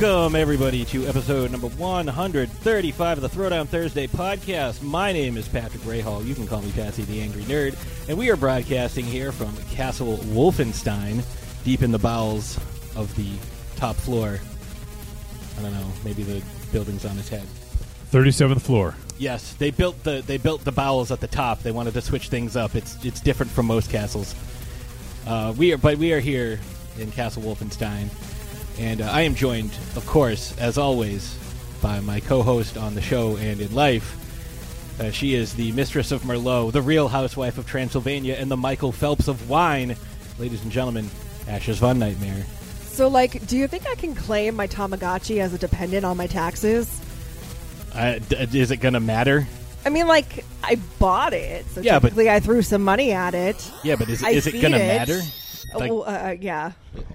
Welcome, everybody, to episode number 135 of the Throwdown Thursday podcast. My name is Patrick Rahal. You can call me Patsy the Angry Nerd. And we are broadcasting here from Castle Wolfenstein, deep in the bowels of the top floor. I don't know, maybe the building's on its head. 37th floor. Yes, they built the they built the bowels at the top. They wanted to switch things up. It's it's different from most castles. Uh, we are, but we are here in Castle Wolfenstein, and uh, I am joined, of course, as always, by my co-host on the show and in life. Uh, she is the mistress of Merlot, the real housewife of Transylvania, and the Michael Phelps of wine. Ladies and gentlemen, Ashes Von Nightmare. So, like, do you think I can claim my Tamagotchi as a dependent on my taxes? Uh, d- is it going to matter? I mean, like, I bought it, so Yeah, but- I threw some money at it. Yeah, but is, is it going to matter? Like- oh, uh, yeah.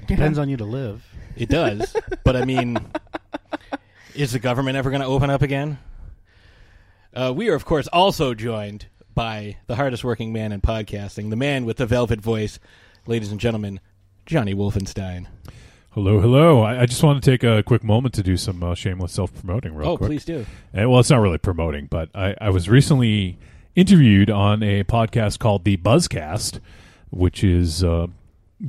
Depends on you to live. It does, but I mean, is the government ever going to open up again? Uh, we are, of course, also joined by the hardest working man in podcasting, the man with the velvet voice, ladies and gentlemen, Johnny Wolfenstein. Hello, hello. I, I just want to take a quick moment to do some uh, shameless self promoting, real oh, quick. please do. And, well, it's not really promoting, but I, I was recently interviewed on a podcast called The Buzzcast, which is uh,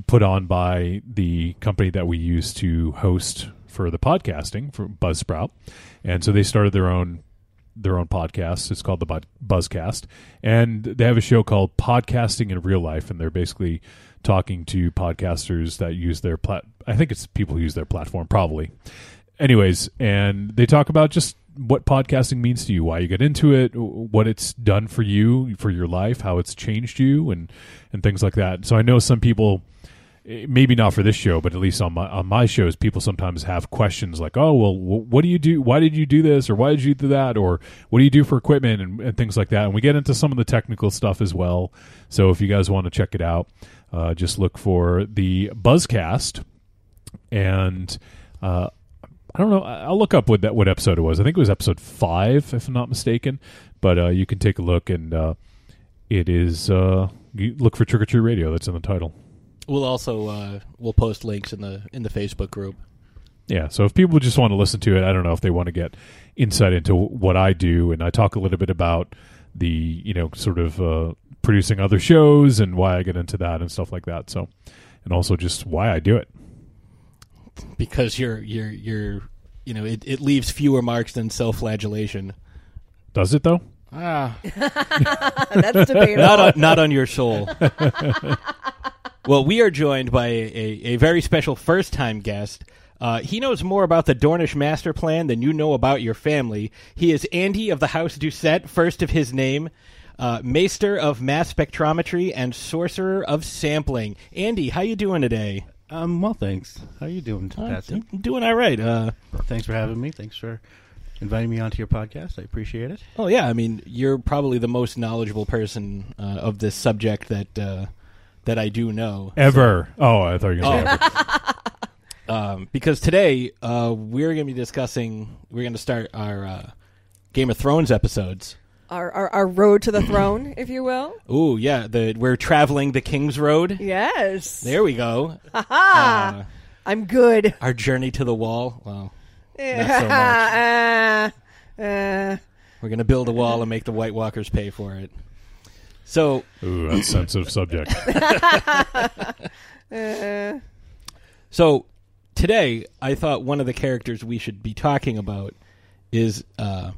put on by the company that we use to host for the podcasting for Buzzsprout, and so they started their own their own podcast. It's called the Buzzcast, and they have a show called Podcasting in Real Life, and they're basically talking to podcasters that use their plat. I think it's people who use their platform, probably. Anyways, and they talk about just what podcasting means to you, why you get into it, what it's done for you, for your life, how it's changed you, and and things like that. So I know some people eh, maybe not for this show, but at least on my on my shows, people sometimes have questions like, "Oh, well, what do you do? Why did you do this, or why did you do that, or what do you do for equipment and, and things like that?" And we get into some of the technical stuff as well. So if you guys want to check it out, uh, just look for the Buzzcast, and uh, I don't know. I'll look up what that what episode it was. I think it was episode five, if I'm not mistaken. But uh, you can take a look, and uh, it is uh, look for Trick or Treat Radio. That's in the title. We'll also uh, we'll post links in the in the Facebook group. Yeah, so if people just want to listen to it, I don't know if they want to get insight into what I do, and I talk a little bit about the you know sort of uh, producing other shows and why I get into that and stuff like that. So, and also just why I do it. Because you're you're you're you know it, it leaves fewer marks than self-flagellation. Does it though? Ah, That's debatable. not on, not on your soul. well, we are joined by a, a, a very special first time guest. Uh, he knows more about the Dornish master plan than you know about your family. He is Andy of the House Doucette, first of his name, uh, Maester of Mass Spectrometry and Sorcerer of Sampling. Andy, how you doing today? Um, well, thanks. How are you doing, Patsy? I'm doing all right. Uh, Thanks for having me. Thanks for inviting me onto your podcast. I appreciate it. Oh yeah, I mean you're probably the most knowledgeable person uh, of this subject that uh, that I do know. Ever? Oh, I thought you were going to say ever. Um, because today uh, we're going to be discussing. We're going to start our uh, Game of Thrones episodes. Our, our, our road to the throne, if you will. Ooh, yeah, the we're traveling the King's Road. Yes. There we go. Ha! Uh, I'm good. our journey to the wall. Well, so uh, uh, we're going to build a wall and make the White Walkers pay for it. So Ooh, that's a sensitive subject. uh, So today, I thought one of the characters we should be talking about is uh,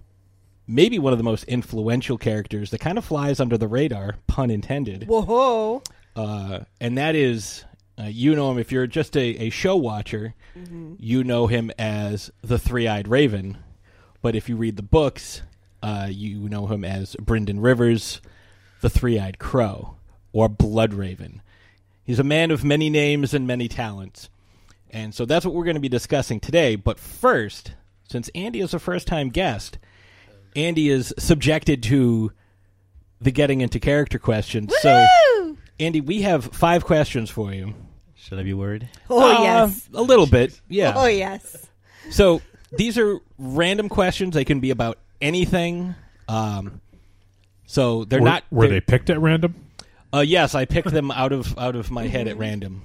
maybe one of the most influential characters that kind of flies under the radar, pun intended. whoa. Uh, and that is, uh, you know him if you're just a, a show watcher, you know him as the Three Eyed Raven. But if you read the books, uh, you know him as Brynden Rivers, the Three Eyed Crow, or Blood Raven. He's a man of many names and many talents. And so that's what we're going to be discussing today. But first, since Andy is a first time guest, Andy is subjected to the getting into character questions. So, Andy, we have five questions for you. Should I be worried? Oh, Uh, yes. A little bit, yeah. Oh, yes. So these are random questions. They can be about anything. Um, so they're were, not. Were they're- they picked at random? Uh, yes, I picked them out of out of my head at random.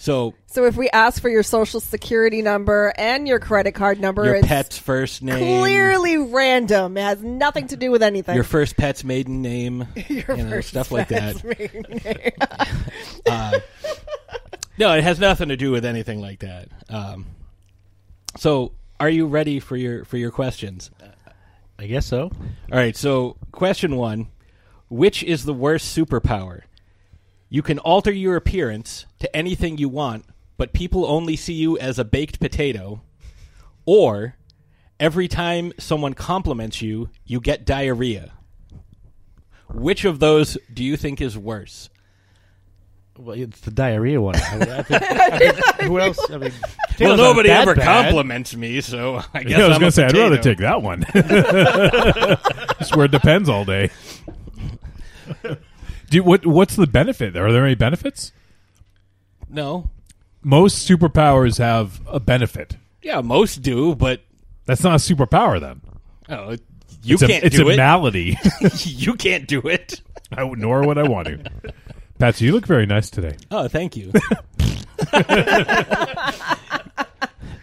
So So if we ask for your social security number and your credit card number, your it's pet's first name, clearly random. It has nothing to do with anything. your first pet's maiden name, Your you know, first stuff like that. name. Uh, no, it has nothing to do with anything like that. Um, so, are you ready for your for your questions? I guess so. All right. So, question one: Which is the worst superpower? You can alter your appearance to anything you want, but people only see you as a baked potato. Or every time someone compliments you, you get diarrhea. Which of those do you think is worse? Well, it's the diarrhea one. I, I think, I think- who else? I mean, well, nobody ever bad. compliments me, so I guess Yeah, I was I'm going to say, I'd rather take that one. Just where it depends all day. Do what? What's the benefit? Are there any benefits? No, Most superpowers have a benefit. yeah, most do, but That's not a superpower, then. oh, you it's can't a, it's do a it. malady. you can't do it. I, would- nor would I want to. Patsy, you look very nice today. Oh, thank you.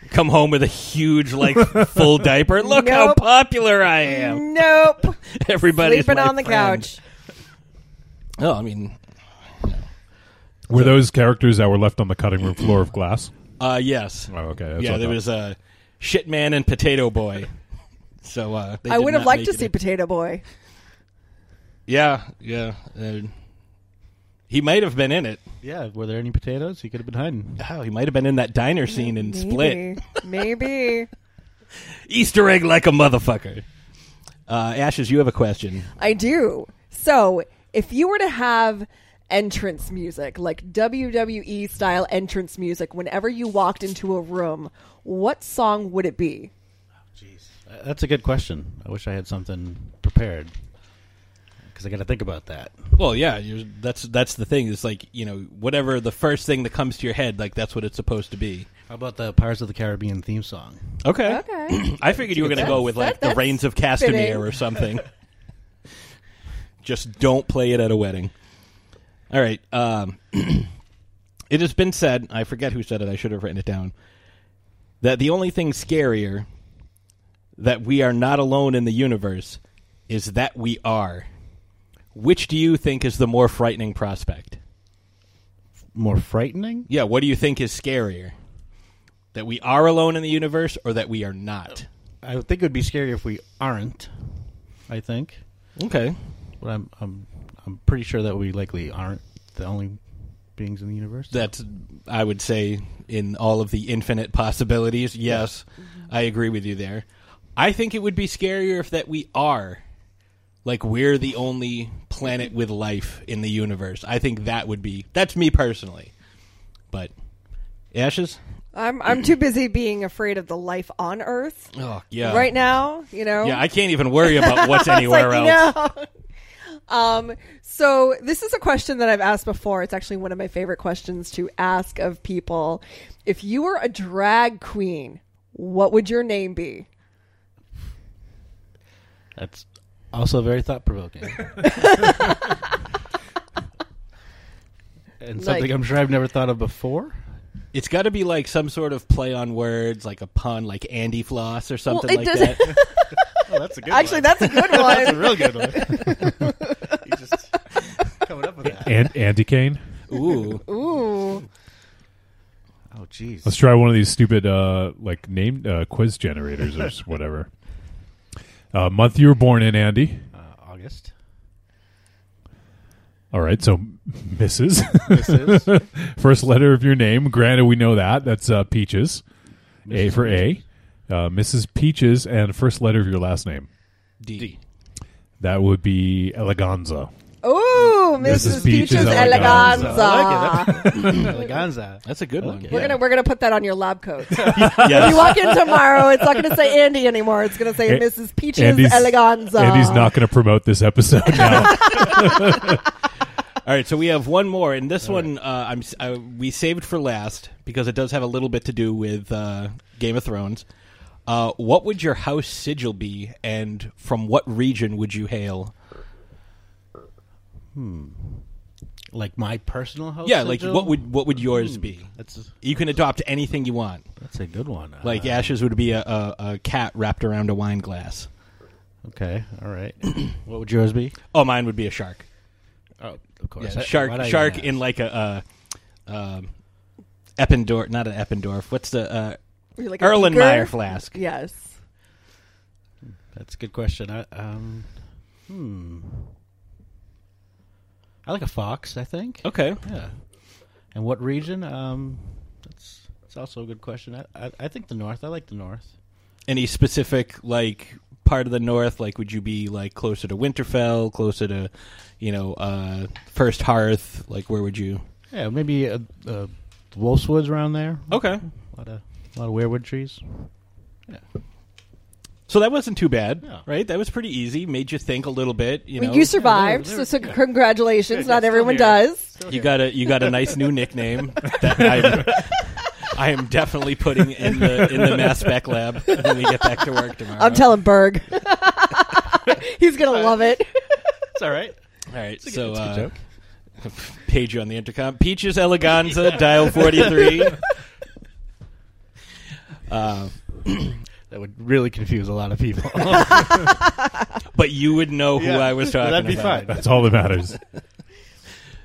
Come home with a huge, like, full diaper. Look how Nope. popular I am. nope. Everybody's Sleeping my on the friend. couch. Oh, I mean, Were those characters that were left on the cutting room floor of glass? uh, yes. Oh, okay. That's yeah, I there thought. was a shit man and potato boy. So uh, they I did would have not liked make to it see in. Potato Boy. Yeah, yeah. Uh, he might have been in it. Yeah, were there any potatoes? He could have been hiding. Oh, he might have been in that diner scene in Split. Maybe. Maybe. Easter egg like a motherfucker. Uh, Ashes, you have a question. I do. So, if you were to have entrance music, like WWE style entrance music, whenever you walked into a room, what song would it be? Jeez, that's a good question. I wish I had something prepared because I got to think about that. Well, yeah, you're, that's that's the thing. It's like you know, whatever the first thing that comes to your head, like that's what it's supposed to be. How about the Pirates of the Caribbean theme song? Okay. Okay. I figured you were going to go with like That- the that's Rains of Castamere or something. Just don't play it at a wedding. All right. Um, it has been said. I forget who said it. I should have written it down. That the only thing scarier that we are not alone in the universe is that we are. Which do you think is the more frightening prospect? More frightening? Yeah, what do you think is scarier? That we are alone in the universe or that we are not? I would think it would be scary if we aren't. I think, Okay. But I'm I'm I'm pretty sure that we likely aren't the only beings in the universe. That's, I would say, in all of the infinite possibilities, yes, I agree with you there. I think it would be scarier if that we are. Like, we're the only planet with life in the universe. I think that would be. That's me personally. But, Ashes? I'm I'm too busy being afraid of the life on Earth Oh, yeah. right now. You know. Yeah, I can't even worry about what's anywhere like, else. no. Um, so this is a question that I've asked before. It's actually one of my favorite questions to ask of people. If you were a drag queen, what would your name be? That's also very thought provoking. and something Like- I'm sure I've never thought of before. It's got to be like some sort of play on words, like a pun, like Andy Floss or something it like does- that. Oh, that's a good Actually, that's a good one. That's a real good one. He's just coming up with that. And Andy Kane. Ooh. Ooh. Oh, jeez. Let's try one of these stupid uh, like name uh, quiz generators or whatever. Uh, month you were born in, Andy. Uh, August. All right, so Mrs. Mrs. First letter of your name. Granted, we know that. That's uh, Peaches. A for A. Uh, Mrs. Peaches, and first letter of your last name. D. D. That would be Eleganza. Ooh, Mrs. Mrs. Peaches Peaches Eleganza. Eleganza. Eleganza. That's a good one. We're gonna we're gonna put that on your lab coat. If Yes. you walk in tomorrow, it's not gonna say Andy anymore. It's gonna say A- Mrs. Peaches Andy's- Eleganza. Andy's not going to promote this episode now. All right, so we have one more, and this one uh, I'm s- uh, we saved for last because it does have a little bit to do with uh, Game of Thrones. Uh, what would your house sigil be, and from what region would you hail? Hmm. Like my personal house. Yeah, like sigil? what would what would yours Hmm, be? That's You can adopt anything you want. that's a good one. Like Uh, Ash's would be a, a, a cat wrapped around a wine glass. Okay, all right. what would yours be? Oh, mine would be a shark. Oh, of course. Yeah, I- shark shark in like a uh, um, Eppendorf, not an Eppendorf. What's the uh, Were you like Erlenmeyer beaker? flask? Yes. That's a good question. I, um, hmm. I like a fox. I think. Okay. Yeah. And what region? Um, that's that's also a good question. I, I I think the north. I like the north. Any specific like part of the north? Like, would you be like closer to Winterfell, closer to, you know, uh, First Hearth? Like, where would you? Yeah, maybe uh, uh, the Wolf's Woods around there. Okay. A lot of a lot of weirwood trees. Yeah. So that wasn't too bad, Yeah. right? That was pretty easy. Made you think a little bit. You Well, know, you survived, they're- so, so yeah. congratulations. Good, Not everyone does. you got a you got a nice new nickname that I, I am definitely putting in the in the mass spec lab when we get back to work tomorrow. I'm telling Berg. He's gonna love it. It's all right. All right, It's a so good uh, joke. page you on the intercom. Peaches Eleganza, dial forty three. Uh, That would really confuse a lot of people. but you would know who Yeah. I was talking That'd be about. fine. That's all that matters.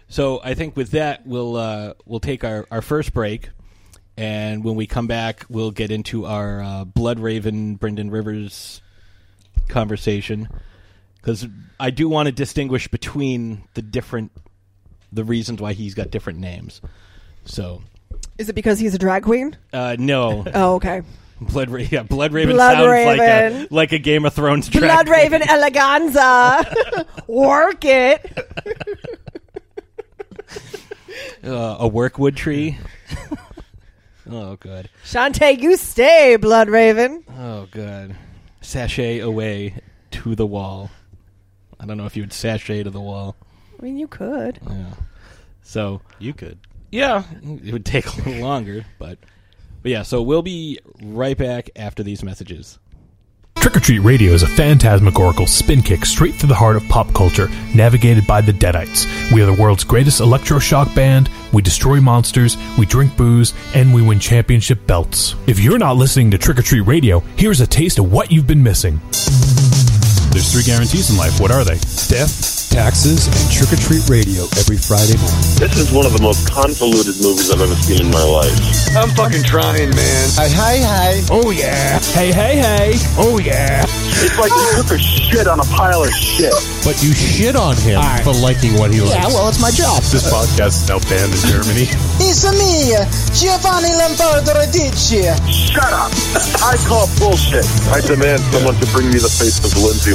So I think with that we'll uh, we'll take our, our first break, and when we come back, we'll get into our uh, Blood Raven Brynden Rivers conversation because I do want to distinguish between the different the reasons why he's got different names. So Is it because he's a drag queen? uh, no, Oh, okay. Blood Ra- yeah, Blood Raven Blood sounds Raven. like a like a Game of Thrones Blood drag queen. Raven Eleganza. Work it. uh, a workwood tree. oh good. Shantay, you stay, Blood Raven. Oh good. Sashay away to the wall. I don't know if you would sashay to the wall. I mean, you could. Yeah. So you could. Yeah, it would take a little longer, but but yeah. So we'll be right back after these messages. Trick or Treat Radio is a phantasmagorical spin kick straight through the heart of pop culture, navigated by the Deadites. We are the world's greatest electroshock band. We destroy monsters, we drink booze, and we win championship belts. If you're not listening to Trick or Treat Radio, here's a taste of what you've been missing. There's three guarantees in life. What are they? Death, taxes, and trick or treat radio every Friday morning. This is one of the most convoluted movies I've ever seen in my life. I'm fucking trying, man. Hi, hi, hi. Oh, yeah. Hey, hey, hey! Oh yeah! It's like he took a shit on a pile of shit. But you shit on him for liking what he likes. Yeah, well, it's my job. This podcast is now banned in Germany. It's me, Giovanni Lombardo Radici. Shut up! I call bullshit. I demand someone to bring me the face of Lindsay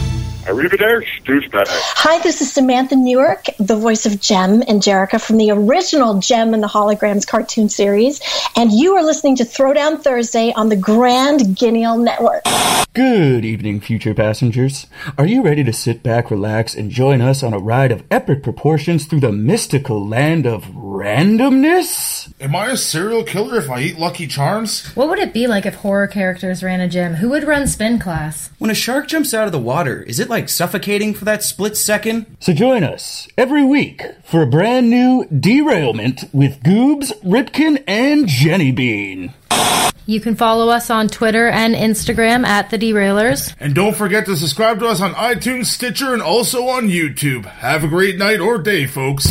Arrivederci, douchebag. Hi, this is Samantha Newark, the voice of Jem and Jerrica from the original Jem and the Holograms cartoon series, and you are listening to Throwdown Thursday on the Grand Guignol Network. Good evening, future passengers. Are you ready to sit back, relax, and join us on a ride of epic proportions through the mystical land of randomness? Am I a serial killer if I eat Lucky Charms? What would it be like if horror characters ran a gym? Who would run spin class? When a shark jumps out of the water, is it like suffocating for that split second? So join us every week for a brand new derailment with Goobs, Ripkin, and Jenny Bean. You can follow us on Twitter and Instagram at The Derailers. And don't forget to subscribe to us on iTunes, Stitcher, and also on YouTube. Have a great night or day, folks.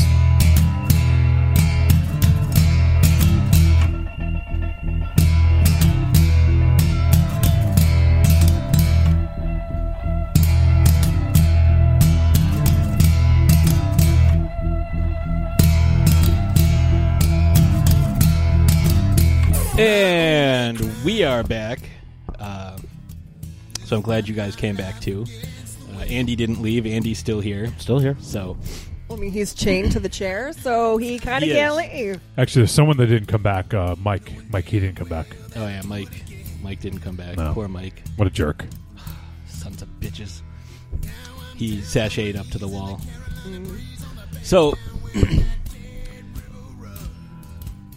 We are back. Uh, so I'm glad you guys came back too. Uh, Andy didn't leave. Andy's still here. Still here. So I mean, he's chained to the chair, so he kind of He can't leave. Actually, there's someone that didn't come back. Uh, Mike. Mike, he didn't come back. Oh yeah, Mike. Mike didn't come back. No. Poor Mike. What a jerk. Sons of bitches. He sashayed up to the wall. So,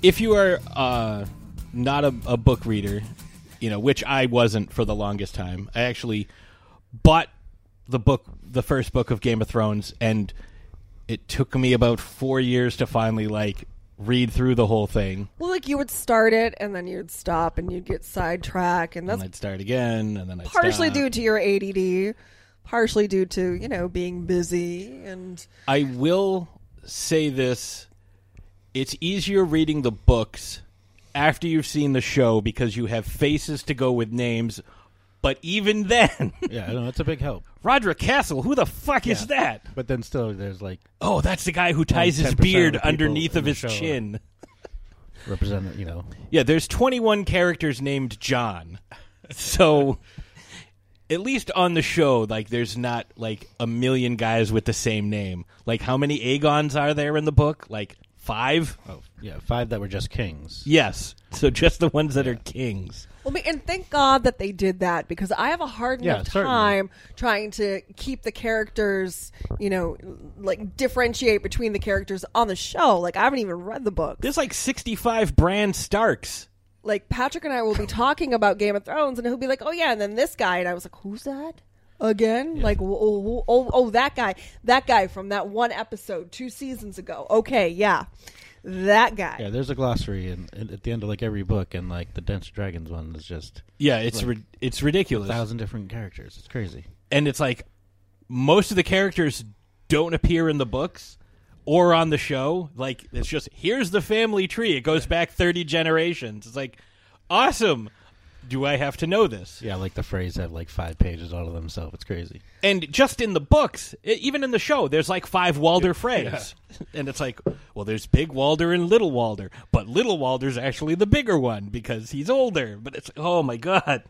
if you are uh, not a, a book reader, you know, which I wasn't for the longest time, I actually bought the book, the first book of Game of Thrones, and it took me about four years to finally like read through the whole thing. Well, like you would start it and then you'd stop and you'd get sidetracked, and And that's I'd start again, and then I'd partially stop. due to your ADD, partially due to you know being busy and I will say this: it's easier reading the books after you've seen the show because you have faces to go with names. But even then, Yeah, I know it's a big help. Rodrik Cassel, who the fuck is Yeah. that? But then still, there's like Oh, that's the guy who ties his 10% of beard people underneath in of the his show are- chin. represent, you know, Yeah, there's 21 characters named John. So at least on the show, like there's not like a million guys with the same name. Like how many Aegons are there in the book? Like 5? oh yeah, five that were just kings. Yes. So just the ones that are kings. Well, and thank God that they did that because I have a hard Yeah, enough certainly. time trying to keep the characters, you know, like differentiate between the characters on the show. Like I haven't even read the book. There's like 65 Bran Starks. Like Patrick and I will be talking about Game of Thrones, and he'll be like, "Oh yeah," and then this guy, and I was like, "Who's that?" Again, like, oh, oh, oh, oh, that guy, that guy from that one episode two seasons ago. Okay, yeah, that guy. Yeah, there's a glossary and, and at the end of like every book, and like the Dance Dragons one is just Yeah, it's like, ri- it's ridiculous. a thousand different characters. It's crazy. And it's like most of the characters don't appear in the books or on the show. Like it's just here's the family tree. It goes back 30 generations. It's like awesome. Do I have to know this? Yeah, like the phrase have like five pages all of themselves. It's crazy. And just in the books, even in the show, there's like five Walder Freys. And it's like, well, there's Big Walder and Little Walder. But Little Walder's actually the bigger one because he's older. But it's, oh my God.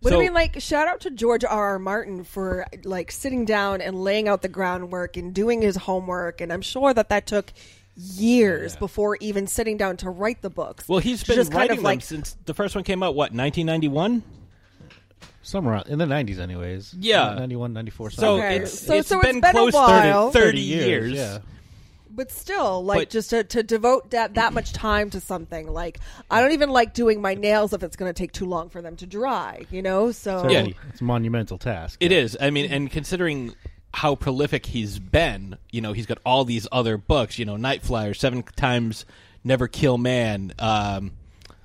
But So- I mean, like, shout out to George R. R. Martin for like sitting down and laying out the groundwork and doing his homework, and I'm sure that that took years before even sitting down to write the books. Well, he's been just kind writing of them like since the first one came out, what, 1991? Somewhere around- in the 90s, anyways. Yeah. Uh, 91, 94. So. Okay. it's, So- it's so it's been, been a close while. 30, 30 30 years. years, yeah. But still, like But- just to, to devote that that much time to something, like I don't even like doing my nails if it's going to take too long for them to dry, you know. So So Yeah. it's a monumental task. It is. I mean, and considering how prolific he's been, you know, he's got all these other books, you know, Night Flyer, Seven Times Never Kill Man, um,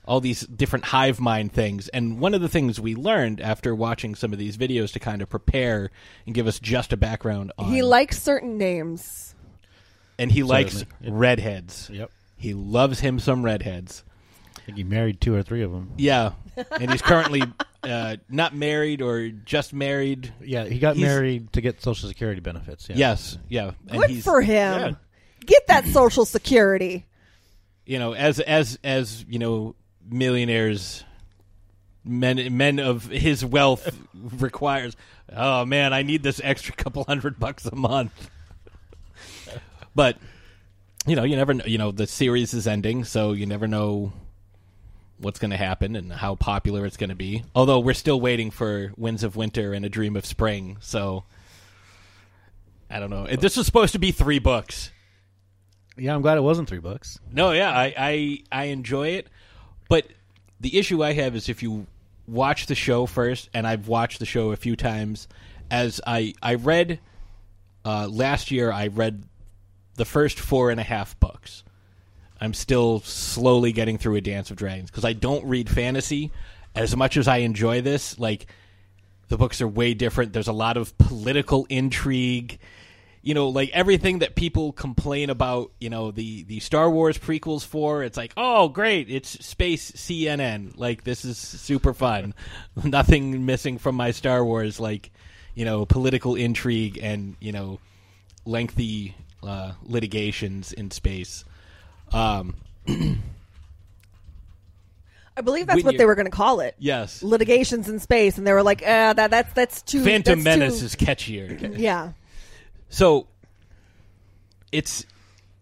all these different hive mind things. And one of the things we learned after watching some of these videos to kind of prepare and give us just a background on he likes certain names. and he likes Certainly. It- redheads. Yep. He loves him some redheads. I think he married two or three of them. Yeah. And he's currently uh, not married or just married. Yeah, he got He's- married to get Social Security benefits. Yeah. Yes, yeah. And Good he's- for him. yeah. Get that social security. you know, as as as you know, millionaires, men men of his wealth requires. Oh man, I need this extra couple hundred bucks a month. but you know, you never know. You know, the series is ending, so you never know what's going to happen and how popular it's going to be. Although we're still waiting for Winds of Winter and A Dream of Spring, so I don't know. This was supposed to be three books. Yeah, I'm glad it wasn't three books. No, yeah, I, I I enjoy it, but the issue I have is if you watch the show first, and I've watched the show a few times. As I I read uh, last year, I read the first four and a half books. I'm still slowly getting through a Dance of Dragons because I don't read fantasy as much as I enjoy this. Like the books are way different. There's a lot of political intrigue. You know, like everything that people complain about, you know, the the Star Wars prequels for, it's like, "Oh, great, it's space CNN." Like this is super fun. Nothing missing from my Star Wars like, you know, political intrigue and, you know, lengthy uh, litigations in space. Um, I believe that's what they were going to call it. yes. Litigations in space, and they were like, uh, "That that's that's too." Phantom that's Menace too- is catchier. Yeah. So it's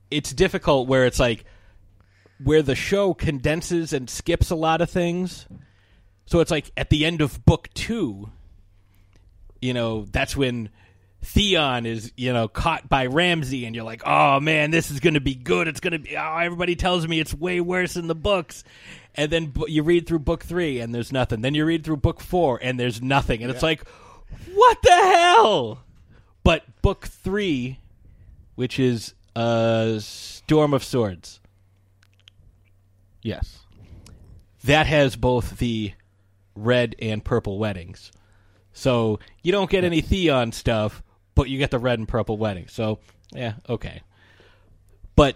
it's difficult where it's like where the show condenses and skips a lot of things. So it's like at the end of book two, you know, that's when Theon is, you know, caught by Ramsay, and you're like, oh man, this is going to be good. It's going to be. Oh, everybody tells me it's way worse in the books, and then bu- you read through book three, and there's nothing. Then you read through book four, and there's nothing, and it's like, what the hell? But book three, which is uh, Storm of Swords, Yes. that has both the red and purple weddings. So you don't get any Theon stuff, but you get the red and purple wedding. So yeah, okay. But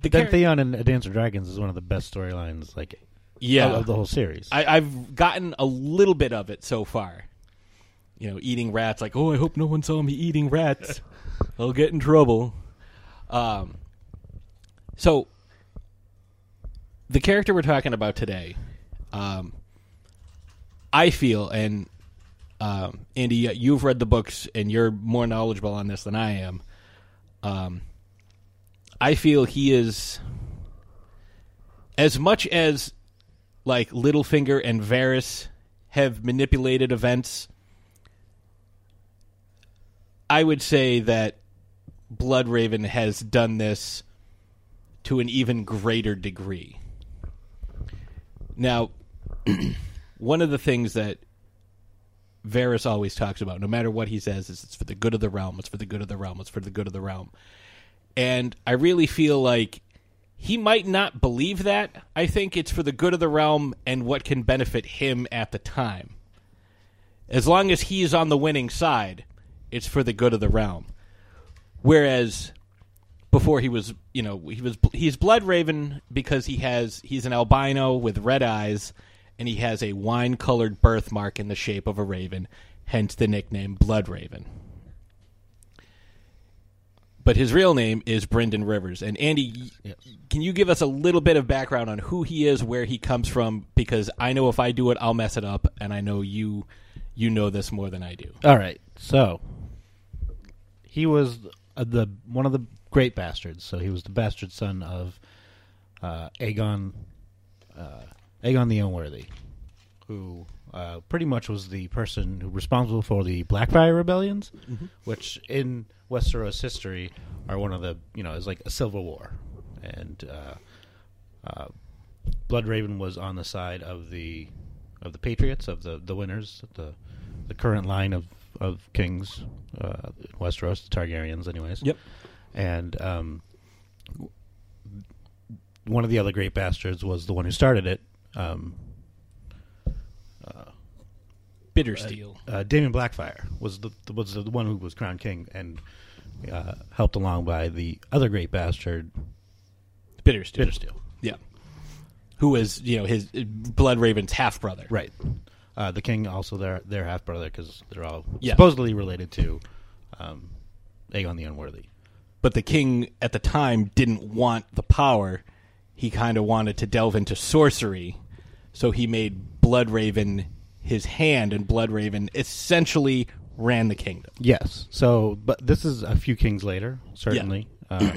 the then char- Theon and A Dance of Dragons is one of the best storylines, like yeah, of, of the whole series. I, I've gotten a little bit of it so far. You know, eating rats. Like, oh, I hope no one saw me eating rats. I'll get in trouble. Um, so the character we're talking about today, um, I feel, and um, Andy, you've read the books and you're more knowledgeable on this than I am. Um, I feel he is as much as like Littlefinger and Varys have manipulated events. I would say that Bloodraven has done this to an even greater degree. Now, one of the things that Varys always talks about, no matter what he says, it's for the good of the realm, it's for the good of the realm, it's for the good of the realm. And I really feel like he might not believe that. I think it's for the good of the realm and what can benefit him at the time. As long as he's on the winning side, it's for the good of the realm. Whereas before he was, you know, he was he's Blood Raven because he has he's an albino with red eyes and he has a wine-colored birthmark in the shape of a raven, hence the nickname Blood Raven. But his real name is Brynden Rivers. And Andy, y- can you give us a little bit of background on who he is, where he comes from? Because I know if I do it, I'll mess it up, and I know you you know this more than I do. All right. So he was the one of the great bastards. So he was the bastard son of uh, Aegon uh, Aegon the Unworthy, who uh, pretty much was the person who responsible for the Blackfyre rebellions, Mhm. which in Westeros history are one of the you know is like a civil war, and uh, uh, Bloodraven was on the side of the of the patriots of the the winners the the current line of of kings uh, in Westeros the Targaryens anyways Yep. and um, one of the other great bastards was the one who started it um, Bittersteel. uh, uh, Daemon Blackfyre was the was the one who was crowned king and uh, helped along by the other great bastard Bittersteel. Bittersteel. Yeah. Who was, you know, his Blood Raven's half brother. Right. Uh, the king also their their half brother because they're all Yeah. supposedly related to um, Aegon the Unworthy. But the king at the time didn't want the power. He kind of wanted to delve into sorcery. So he made Blood Raven his hand, and Blood Raven essentially ran the kingdom. Yes. So, but this is a few kings later, certainly. Uh,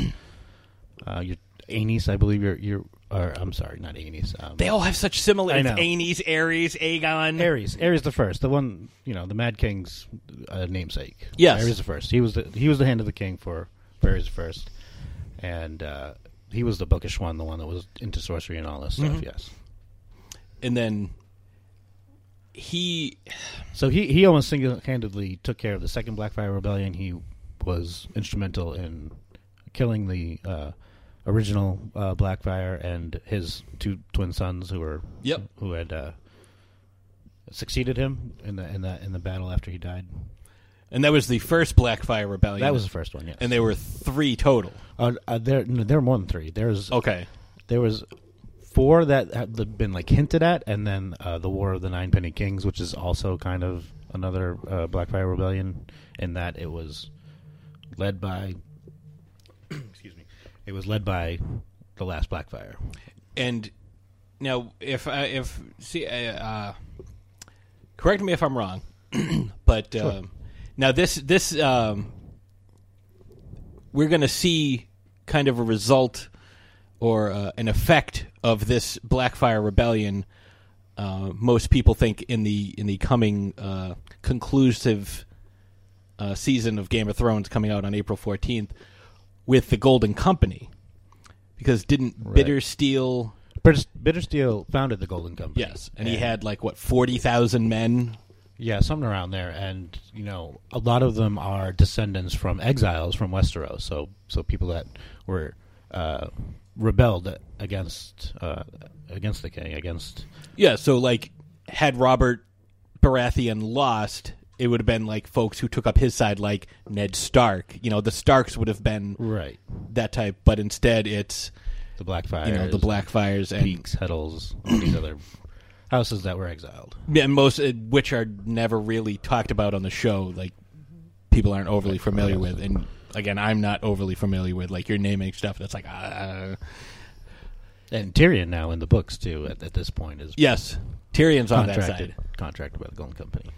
uh, your Aenys, I believe you're you're. Or, I'm sorry, not Aenys. Um, They all have such similar. It's. Aenys, Aerys, Aegon. Aerys, Aerys the first, the one you know, the Mad King's uh, namesake. Yes. Aerys the first. He was the he was the hand of the king for, for Aerys the first, and uh, he was the bookish one, the one that was into sorcery and all this stuff. Mhm. Yes. And then he So he he almost single handedly took care of the second Blackfyre Rebellion. He was instrumental in killing the uh, original uh, Blackfyre and his two twin sons who were Yep. who had uh, succeeded him in the in the in the battle after he died. And that was the first Blackfyre Rebellion. That was the first one, yes. And there were three total. Uh, uh, there, no, there were more than three. There's okay. There was four that had been like hinted at, and then uh, the War of the Nine Penny Kings, which is also kind of another uh, Blackfyre rebellion. In that it was led by, excuse me, it was led by the last Blackfyre. And now, if I if see, uh, uh, correct me if I'm wrong, but Sure. um, now this this um, we're going to see kind of a result or uh, an effect of this Blackfyre rebellion. Uh, most people think in the in the coming uh, conclusive uh, season of Game of Thrones coming out on April fourteenth with the Golden Company, because didn't Right. Bittersteel Bitter, Bittersteel founded the Golden Company. Yes, and he had like what forty thousand men. Yeah, something around there, and you know, a lot of them are descendants from exiles from Westeros. So, so people that were uh, rebelled against uh, against the king, against Yeah, so like had Robert Baratheon lost, it would have been like folks who took up his side, like Ned Stark. You know, the Starks would have been right that type, but instead it's the Blackfyres, You know, the Blackfyres and Peaks, Heddles, all these other houses that were exiled. Yeah, and most uh, which are never really talked about on the show. Like people aren't overly familiar with, and again, I'm not overly familiar with. Like you're naming stuff that's like, uh, And Tyrion now in the books too. At, at this point is Yes, Tyrion's on that side. contracted by the Golden Company.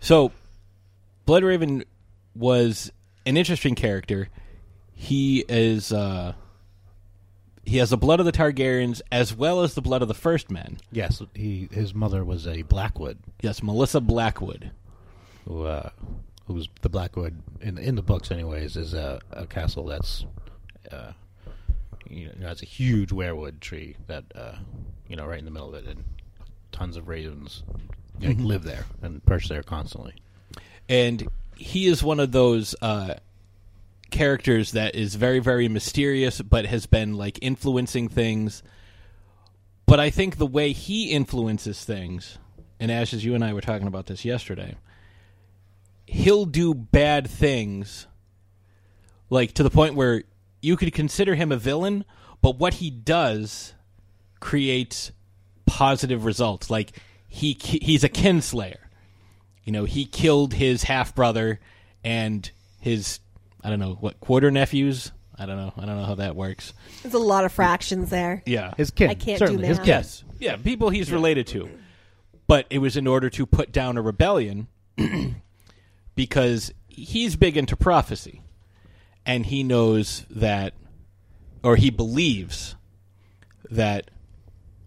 So, Bloodraven was an interesting character. He is uh, he has the blood of the Targaryens as well as the blood of the First Men. Yes, he his mother was a Blackwood. Yes, Melissa Blackwood. Who, uh, who's the Blackwood in in the books, anyways, is a, a castle that's, uh, you know, has a huge weirwood tree that, uh, you know, right in the middle of it, and tons of ravens like, Mhm. live there and perch there constantly. and he is one of those uh, characters that is very very mysterious but has been like influencing things but i think the way he influences things and ash as you and i were talking about this yesterday he'll do bad things like to the point where you could consider him a villain but what he does creates positive results like he he's a kinslayer you know, he killed his half brother and his I don't know what quarter nephews. I don't know. I don't know how that works. There's a lot of fractions there. Yeah, his kin. I can't Certainly, do his math. kin. Yes, yeah, people he's related to, but it was in order to put down a rebellion because he's big into prophecy, and he knows that, or he believes that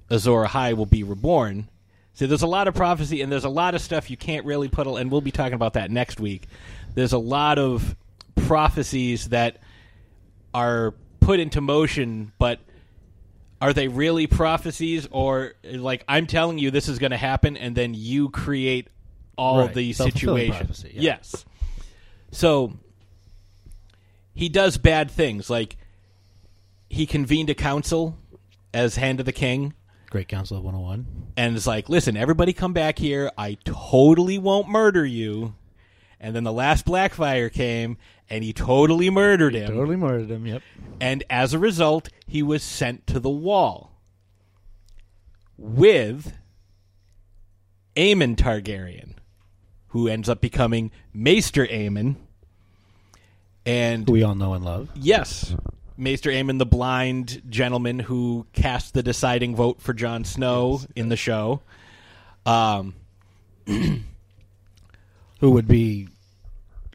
Azor Ahai will be reborn. So there's a lot of prophecy, and there's a lot of stuff you can't really put, and we'll be talking about that next week. There's a lot of prophecies that are put into motion, but are they really prophecies, or like I'm telling you this is going to happen, and then you create all Right. the Self-fulfilling situation? yeah. Yes. So he does bad things, like he convened a council as hand of the king Great Council of 101. and it's like, listen, everybody come back here. I totally won't murder you. And then the last Blackfyre came, and he totally murdered him. Totally murdered him. Yep. And as a result, he was sent to the wall with Aemon Targaryen, who ends up becoming Maester Aemon. And Who we all know and love. Yes. Maester Aemon, the blind gentleman who cast the deciding vote for Jon Snow in the show. Um, Who would be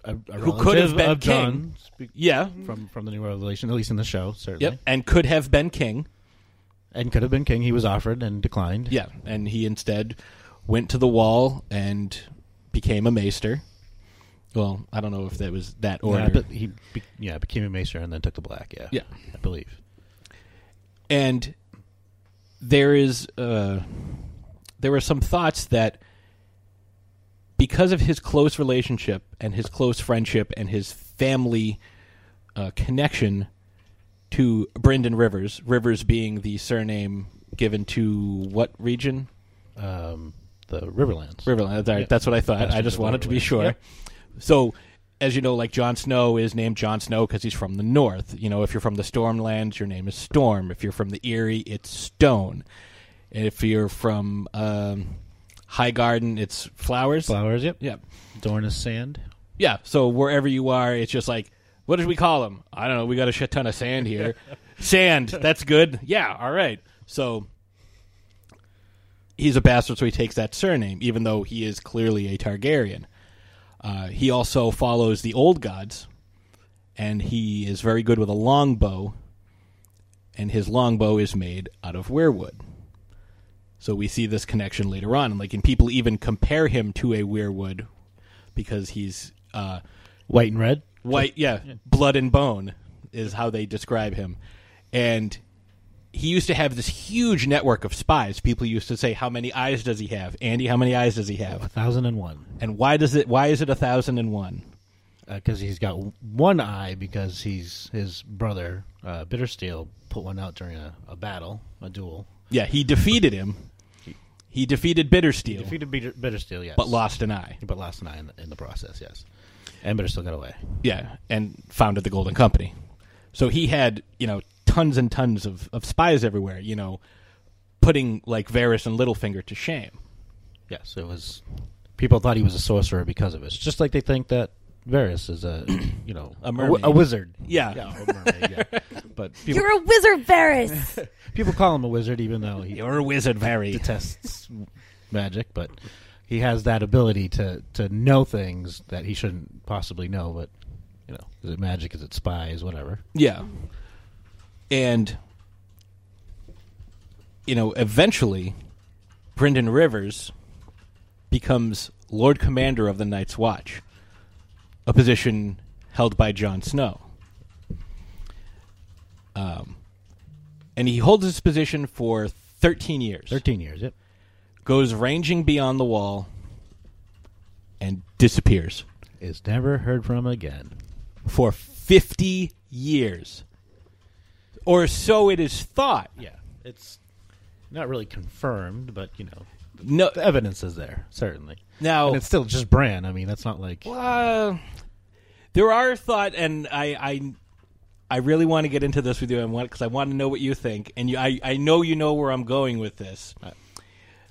a, a Who could have been king. spe- Yeah. from from the New Revelation, at least in the show, certainly. yep. And could have been king. And could have been king. He was offered and declined. Yeah. And he instead went to the wall and became a maester. Well, I don't know if that was that order. Yeah, but he be, yeah became a maester and then took the black. Yeah, Yeah. I believe. and there is uh, there were some thoughts that because of his close relationship and his close friendship and his family uh, connection to Brynden Rivers, Rivers being the surname given to what region? Um, the Riverlands. Riverlands. Right, Yep. that's what I thought. I just wanted to be sure. Yep. So, as you know, like Jon Snow is named Jon Snow because he's from the north. You know, if you're from the Stormlands, your name is Storm. If you're from the Eyrie, it's Stone. And if you're from um, High Garden, it's Flowers. Flowers. Yep. Yep. Dorne is sand. Yeah. So wherever you are, it's just like, what did we call him? I don't know. We got a shit ton of sand here. sand. That's good. Yeah. All right. So he's a bastard, so he takes that surname, even though he is clearly a Targaryen. Uh, he also follows the old gods, and he is very good with a longbow, and his longbow is made out of weirwood. So we see this connection later on, and like, and people even compare him to a weirwood because he's uh, White and red. white, yeah, blood and bone is how they describe him, and he used to have this huge network of spies. People used to say, "How many eyes does he have, Andy? How many eyes does he have?" A thousand and one. And why does it? Why is it a thousand and one? Because he's got one eye because he's his brother uh, Bittersteel put one out during a, a battle, a duel. Yeah, he defeated him. He defeated Bittersteel, Defeated Bitter, Bittersteel, yes, but lost an eye. but lost an eye in the, in the process, yes. And Bittersteel got away. Yeah, and founded the Golden Company. So he had, you know, tons and tons of, of spies everywhere, you know, putting like Varys and Littlefinger to shame. Yes, it was. People thought he was a sorcerer because of it. It's just like they think that Varys is a, you know, A wi- mermaid. a wizard. Yeah. yeah, a mermaid. Yeah. But people, You're a wizard, Varys. people call him a wizard, even though he You're a wizard, Varys. detests magic. But he has that ability to to know things that he shouldn't possibly know. But you know, is it magic? Is it spies? Whatever. Yeah. And you know, eventually Brynden Rivers becomes Lord Commander of the Night's Watch, a position held by Jon Snow. Um, and he holds this position for 13 years. Thirteen years. Yep. Goes ranging beyond the wall and disappears Is never heard from again. for 50 years. Or so it is thought. Yeah, it's not really confirmed, but you know, No, the evidence is there certainly. now and it's still just Bran. I mean, that's not like Uh, there are thought, and I, I, I really want to get into this with you, and because I want to know what you think, and you, I, I know you know where I'm going with this.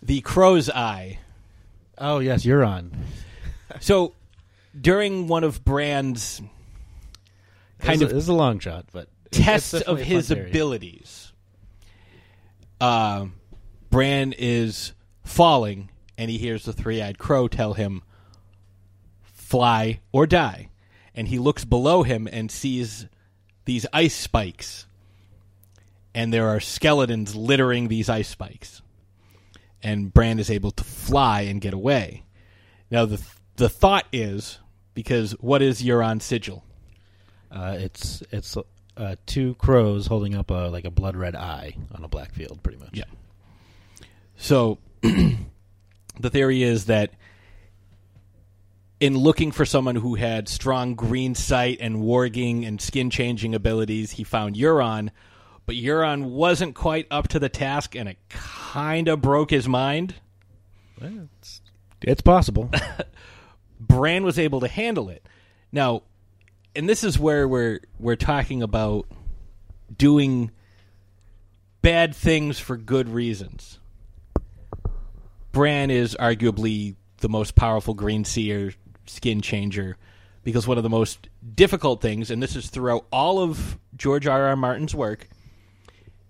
The crow's eye. oh yes, you're on. So, during one of Bran's kind Kind of of, this is a long shot, but tests it's of his abilities, uh, Bran is falling, and he hears the three-eyed crow tell him, "Fly or die." And he looks below him and sees these ice spikes, and there are skeletons littering these ice spikes. And Bran is able to fly and get away. Now the the thought is because what is Euron's sigil? Uh, it's it's uh, two crows holding up a like a blood red eye on a black field, pretty much. Yeah. So the theory is that in looking for someone who had strong green sight and warging and skin changing abilities, he found Euron, but Euron wasn't quite up to the task and it kind of broke his mind. Well, it's, it's possible. Bran was able to handle it. Now, and this is where we're we're talking about doing bad things for good reasons. Bran is arguably the most powerful green seer skin changer because one of the most difficult things, and this is throughout all of George R. R. Martin's work,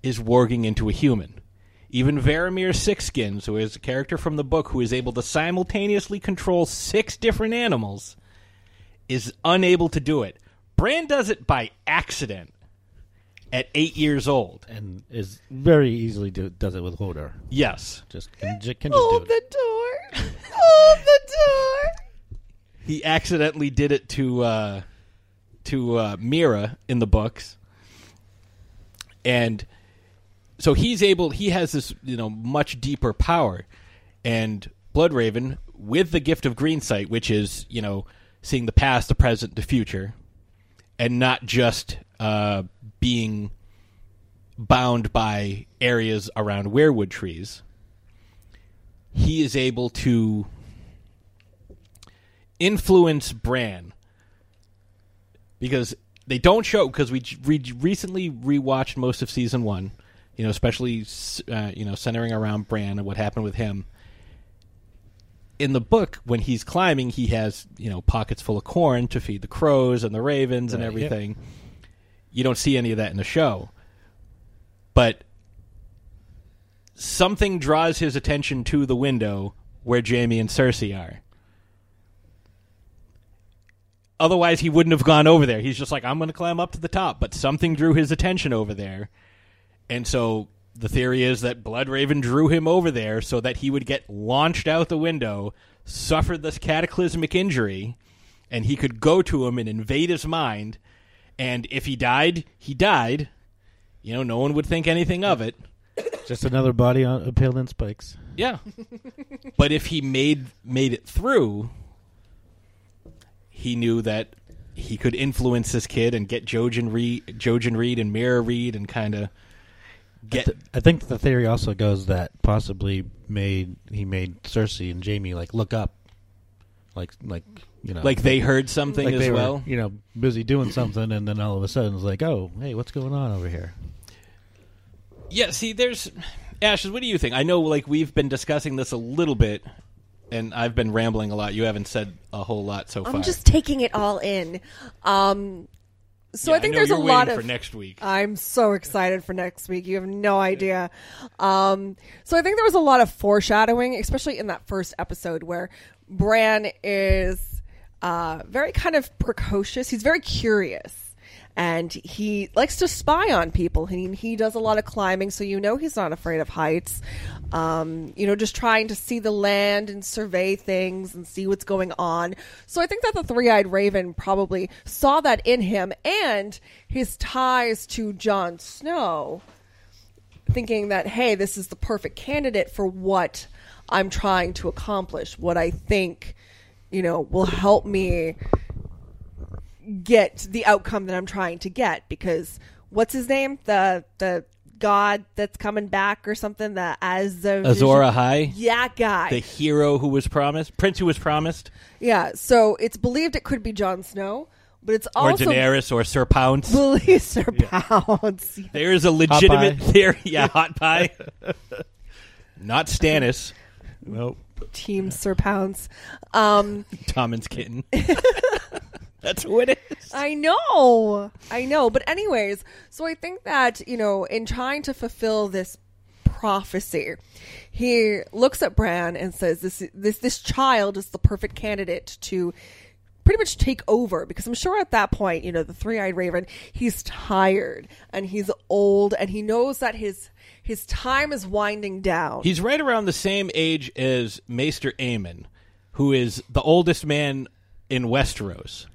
is warging into a human. Even Varamir Sixskins, who is a character from the book who is able to simultaneously control six different animals, is unable to do it. Bran does it by accident at eight years old. and is very easily do, does it with Hodor. Yes. Just can, ju- can just do Hold it. the door. Hold the door. He accidentally did it to uh, to uh, Meera in the books, and so he's able. He has this, you know, much deeper power, and Bloodraven with the gift of Greensight, which is you know seeing the past, the present, the future, and not just uh, being bound by areas around weirwood trees. He is able to influence Bran because they don't show because we re- recently rewatched most of season one. You know, especially uh, you know centering around Bran and what happened with him. In the book, when he's climbing, he has you know pockets full of corn to feed the crows and the ravens and Right, yep. everything. You don't see any of that in the show, but something draws his attention to the window where Jaime and Cersei are Otherwise, he wouldn't have gone over there. He's just like, I'm going to climb up to the top. But something drew his attention over there. And so the theory is that Bloodraven drew him over there so that he would get launched out the window, suffer this cataclysmic injury, and he could go to him and invade his mind. And if he died, he died. You know, no one would think anything of it. Just another body on a impaled in spikes. Yeah. but if he made made it through, he knew that he could influence this kid and get Jojen Reed, Jojen Reed and Meera Reed and kind of get. I, th- I think the theory also goes that possibly made he made Cersei and Jaime like look up, like like you know, Like they heard something like as they were, well? you know, busy doing something, and then all of a sudden it's like, oh, hey, what's going on over here? Yeah, see, there's Ashes. What do you think? I know, like we've been discussing this a little bit, and I've been rambling a lot. You haven't said a whole lot so far. I'm just taking it all in. Um, so Yeah, I think know there's a lot of for next week. I'm so excited for next week. You have no idea. Um, so I think there was a lot of foreshadowing, especially in that first episode where Bran is uh, very kind of precocious. He's very curious. And he likes to spy on people. He, he does a lot of climbing, so you know he's not afraid of heights. Um, you know, just trying to see the land and survey things and see what's going on. So I think that the three eyed raven probably saw that in him and his ties to Jon Snow, thinking that, hey, this is the perfect candidate for what I'm trying to accomplish, what I think, you know, will help me get the outcome that I'm trying to get. Because what's his name? The the god that's coming back or something. That as the Azor Azora High, Yeah, guy. the hero who was promised, prince who was promised, yeah. So it's believed it could be Jon Snow, but it's or also Daenerys, or Sir Pounce. believed Sir Pounce. There's a legitimate theory. Yeah, hot pie. Not Stannis. Nope. Team Sir Pounce. Um, Tommen's kitten. That's who it is. I know. I know. But anyways, so I think that, you know, in trying to fulfill this prophecy, he looks at Bran and says this this this child is the perfect candidate to pretty much take over because I'm sure at that point, you know, the three-eyed raven, he's tired and he's old and he knows that his his time is winding down. He's right around the same age as Maester Aemon, who is the oldest man in Westeros.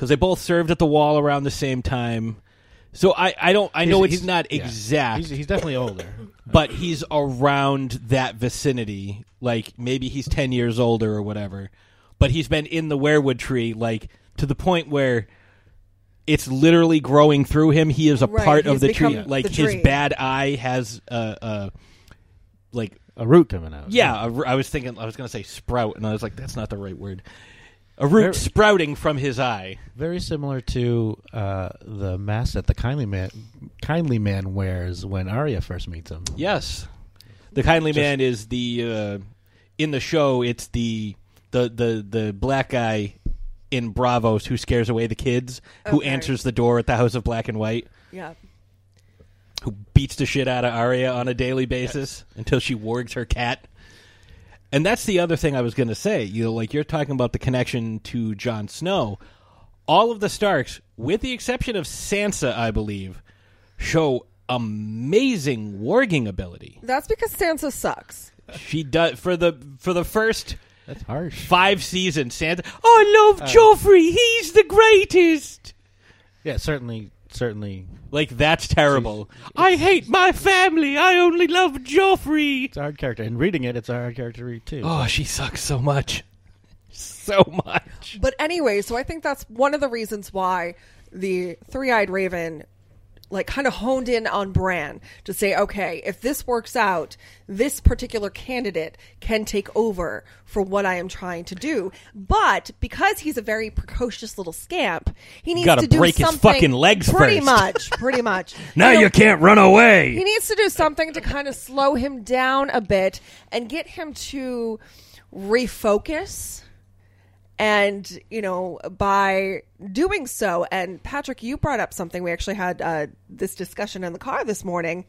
Because they both served at the Wall around the same time. So I, I don't I know He's- it's he's- not yeah. exact. He's, he's definitely older. but he's around that vicinity. Like maybe he's ten years older or whatever. But he's been in the weirwood tree like to the point where it's literally growing through him. He is a Right, part of he's the tree. become Like the his tree. bad eye has a, a like a root coming out. Yeah, a r- I was thinking I was going to say sprout, and I was like, that's not the right word. A root Very- sprouting from his eye. Very similar to uh, the mask that the kindly man, kindly man wears when Arya first meets him. Yes, the kindly Just- man is the uh, in the show. It's the the the the black guy in Braavos who scares away the kids, who answers the door at the House of Black and White, yeah. who beats the shit out of Arya on a daily basis until she wargs her cat. And that's the other thing I was going to say. You know, like you're talking about the connection to Jon Snow. All of the Starks, with the exception of Sansa, I believe, show amazing warging ability. That's because Sansa sucks. She does for the for the first That's harsh. five seasons. Sansa, I love Uh, Joffrey. He's the greatest. Yeah, certainly, certainly. Like that's terrible. I hate my family. I only love Joffrey. It's a hard character, and reading it, it's a hard character to read too. Oh, she sucks so much. So much. But anyway, so I think that's one of the reasons why the three-eyed raven like kind of honed in on Bran to say, okay, if this works out, this particular candidate can take over for what I am trying to do. But because he's a very precocious little scamp, he needs to do break his fucking legs pretty first. much, pretty much. Now know, you can't run away. He needs to do something to kind of slow him down a bit and get him to refocus. And, you know, by doing so, and Patrick, you brought up something. We actually had uh, this discussion in the car this morning,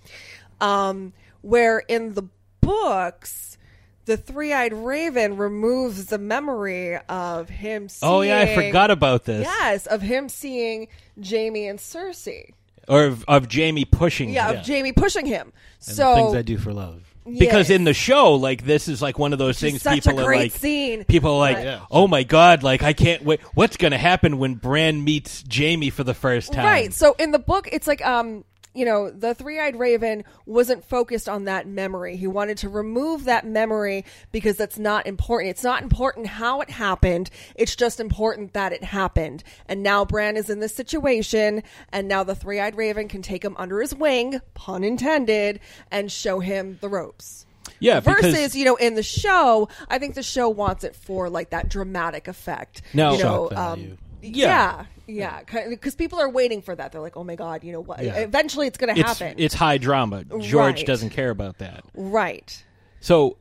um, where in the books, the three-eyed raven removes the memory of him seeing Oh, yeah, I forgot about this. Yes, of him seeing Jaime and Cersei. or of, of Jaime pushing him. Yeah, him. of Jaime pushing him. And so the things I do for love. Because Yes. in the show like this is like one of those Which things such people a are like scene. people are like Right. Yeah. oh my god like i can't wait what's gonna happen when bran meets jaime for the first time Right. So in the book, it's like um, you know, the three-eyed raven wasn't focused on that memory. He wanted to remove that memory because that's not important. It's not important how it happened. It's just important that it happened. And now Bran is in this situation, and now the three-eyed raven can take him under his wing, pun intended, and show him the ropes. Yeah, Versus, because- you know, in the show, I think the show wants it for like that dramatic effect. No. you know, um, Yeah. yeah, yeah, because people are waiting for that. They're like, "Oh my god, you know what? Yeah. Eventually, it's going to it's, happen." it's high drama george Right. doesn't care about that right. so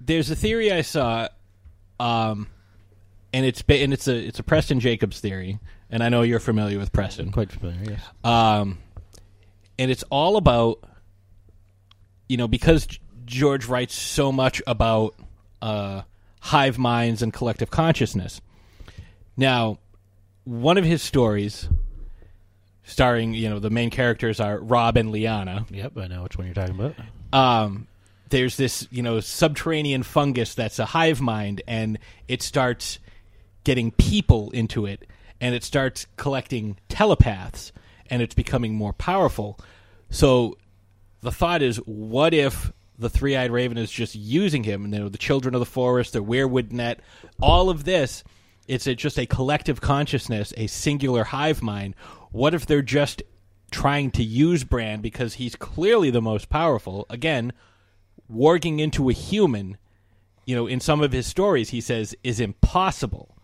there's a theory i saw um and it's and it's a it's a preston jacobs theory and i know you're familiar with preston Quite familiar, yes. um and it's all about you know because george writes so much about uh hive minds and collective consciousness now one of his stories starring you know the main characters are robb and lyanna Yep, I know which one you're talking about. um, there's this you know subterranean fungus that's a hive mind, and it starts getting people into it, and it starts collecting telepaths, and it's becoming more powerful. So the thought is, what if the three-eyed raven is just using him? And you know, the children of the forest, the weirwood net, all of this. It's a, just a collective consciousness, a singular hive mind. What if they're just trying to use Bran because he's clearly the most powerful? Again, warging into a human, you know, in some of his stories, he says is impossible,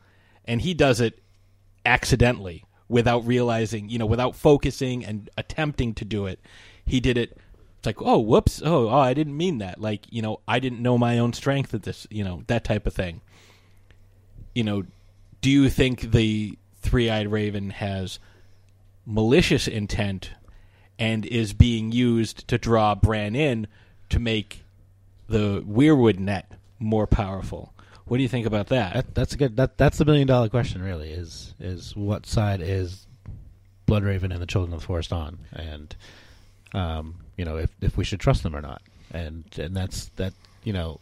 and he does it accidentally without realizing, you know, without focusing and attempting to do it. He did it. It's like, oh, whoops, oh, oh, I didn't mean that. Like, you know, I didn't know my own strength at this, you know, that type of thing. You know, do you think the three-eyed raven has malicious intent and is being used to draw Bran in to make the Weirwood net more powerful. What do you think about that? That, that's a good. That that's the million dollar question. Really, is is what side is Bloodraven and the Children of the Forest on, and um, you know if if we should trust them or not, and and that's that. You know,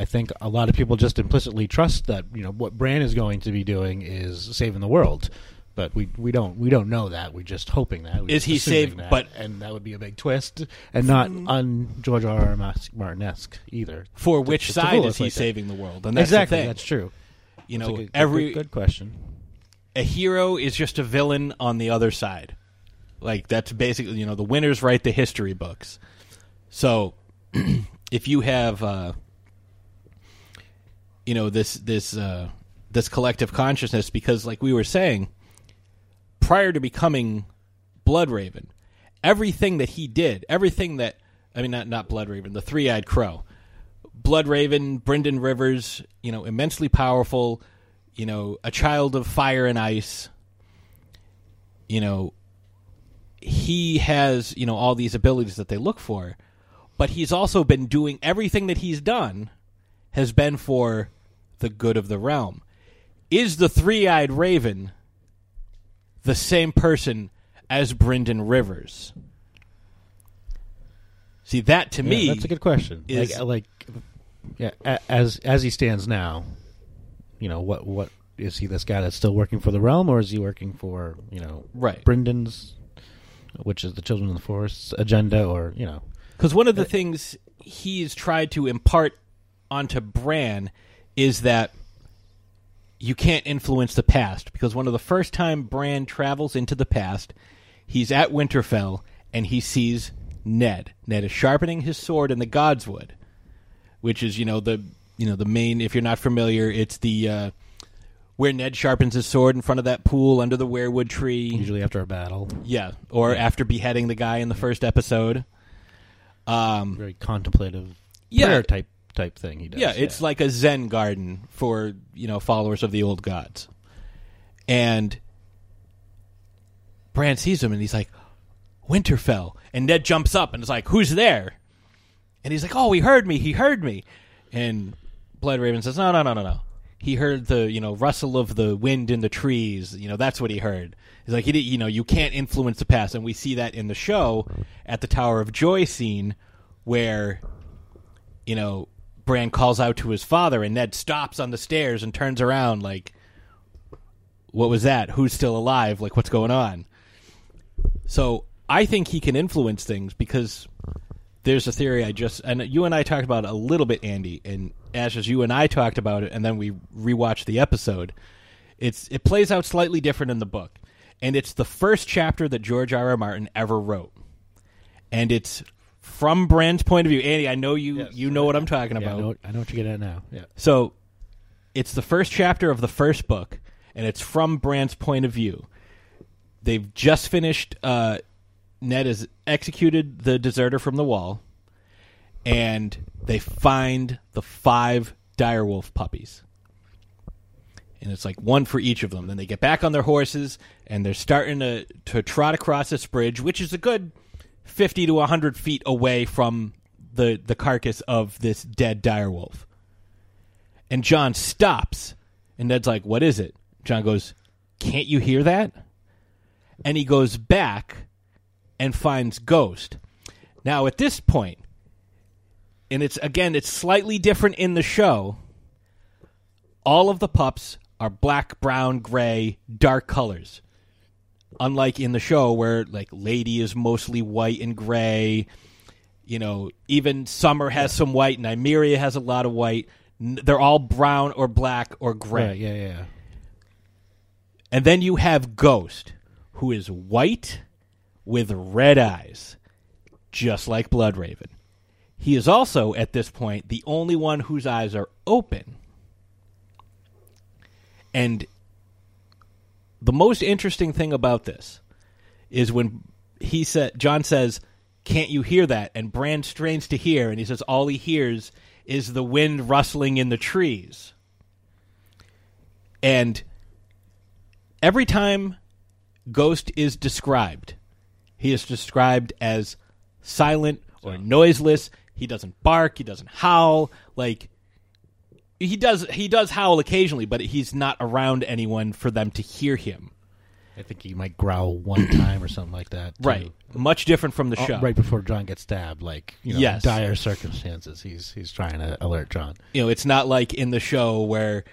I think a lot of people just implicitly trust that you know what Bran is going to be doing is saving the world. But we, we don't we don't know that we're just hoping that We're Is he saved- that, but- and that would be a big twist and not un George R. R. Martin esque either. For To- which to side fool is he like that. saving the world? And that's exactly that's true. You know, good- good- every good, good question. a hero is just a villain on the other side. Like that's basically you know the winners write the history books. So if you have uh, you know this this uh, this collective consciousness, because like we were saying, prior to becoming Bloodraven, everything that he did, everything that I mean not not Bloodraven, the three eyed crow, Bloodraven, Brynden Rivers, you know, immensely powerful, you know, a child of fire and ice. You know, he has, you know, all these abilities that they look for, but he's also been doing everything that he's done has been for the good of the realm. Is the three-eyed raven the same person as Brynden Rivers? See that to Yeah, me that's a good question. Is like, like, yeah, as as he stands now, you know, what what is he? This guy that's still working for the realm, or is he working for you know, Right. Brendan's, which is the Children of the Forest agenda, or you know, Because one of the uh, things he's tried to impart onto Bran is that you can't influence the past. Because one of the first time Bran travels into the past, he's at Winterfell and he sees Ned. Ned is sharpening his sword in the Godswood, which is you know the you know the main. If you're not familiar, it's the uh, where Ned sharpens his sword in front of that pool under the weirwood tree. usually after a battle, Yeah, or after beheading the guy in the first episode. Um, very contemplative, Yeah. type type thing. He does. yeah, it's like a Zen garden for you know followers of the old gods. And Bran sees him and he's like, Winterfell. And Ned jumps up and is like, Who's there? And he's like, Oh, he heard me. He heard me. And Blood Raven says, "No, no, no, no, no. He heard the you know rustle of the wind in the trees. You know that's what he heard. He's like, he did, you know, you can't influence the past, and we see that in the show at the Tower of Joy scene where you know Bran calls out to his father, and Ned stops on the stairs and turns around like, "What was that? Who's still alive? Like, what's going on?" So I think he can influence things because there's a theory I just and you and I talked about a little bit, Andy, and Ash, as you and I talked about it, and then we rewatched the episode. It's it plays out slightly different in the book, and it's the first chapter that George R. R. Martin ever wrote, and it's from bran's point of view. Andy, I know you you know what I'm talking Yeah, I about. know, I know what you're getting at now. Yeah. So it's the first chapter of the first book, and it's from Bran's point of view. They've just finished. Uh, Ned has executed the deserter from the wall, and they find the five direwolf puppies. And it's like one for each of them. Then they get back on their horses, and they're starting to, to trot across this bridge, which is a good 50 to 100 feet away from the, the carcass of this dead direwolf. And Jon stops. And Ned's like, What is it? Jon goes, Can't you hear that? And he goes back and finds Ghost. Now, at this point, and it's again, it's slightly different in the show, all of the pups are black, brown, gray, dark colors. Unlike in the show where like Lady is mostly white and gray, you know, even Summer has some white and Nymeria has a lot of white. They're all brown or black or gray. Right, yeah, yeah. And then you have Ghost, who is white with red eyes, just like Bloodraven. He is also, at this point, the only one whose eyes are open. And the most interesting thing about this is when he said Jon says, "Can't you hear that?" and Bran strains to hear, and he says all he hears is the wind rustling in the trees. And every time Ghost is described, he is described as silent or noiseless. He doesn't bark. He doesn't howl. Like he does. He does howl occasionally, but he's not around anyone for them to hear him. I think he might growl one time or something like that. too. Right. Much different from the Oh, show. Right before Jon gets stabbed, like you know, Yes. dire circumstances. He's he's trying to alert Jon. You know, it's not like in the show where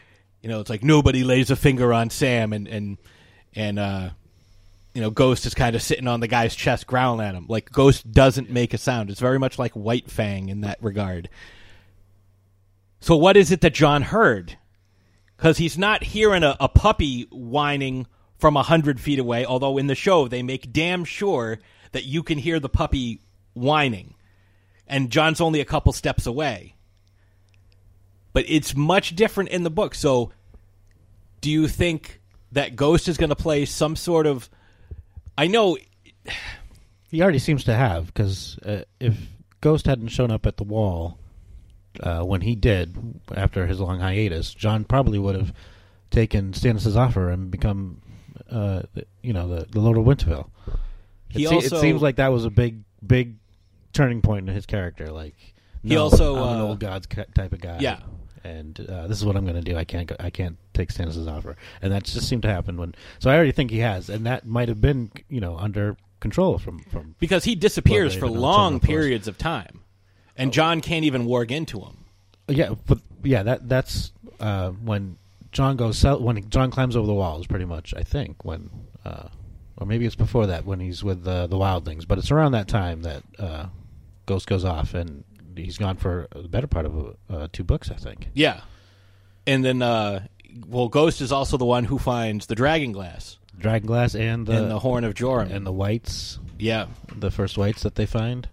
you know it's like nobody lays a finger on Sam and and and uh, you know Ghost is kind of sitting on the guy's chest growling at him. Like Ghost doesn't make a sound. It's very much like White Fang in that regard. So what is it that Jon heard? Because he's not hearing a, a puppy whining from a hundred feet away. Although in the show they make damn sure that you can hear the puppy whining, and Jon's only a couple steps away. But it's much different in the book. So, do you think that Ghost is going to play some sort of? I know He already seems to have because uh, if Ghost hadn't shown up at the wall uh, when he did after his long hiatus, Jon probably would have taken Stannis' offer and become, uh, you know, the, the Lord of Winterfell. He it, se- also- it seems like that was a big, big turning point in his character. Like He no, also, I'm an uh, old gods ca- type of guy. Yeah. and uh, this is what I'm going to do. I can't, go, I can't take Stannis' offer, and that just seemed to happen when. So I already think he has, and that might have been, you know, under control from from because he disappears for long Children of Force. periods of time, and Jon can't even warg into him. Yeah, but yeah, that that's uh, when Jon goes sell, when Jon climbs over the walls. Pretty much, I think when, uh, or maybe it's before that when he's with uh, the wildlings. But it's around that time that uh, Ghost goes off, and he's gone for the better part of uh, two books, I think. Yeah, and then uh, well, Ghost is also the one who finds the dragon glass, Dragon Glass and the and the horn of Joram, and the whites. Yeah, the first whites that they find.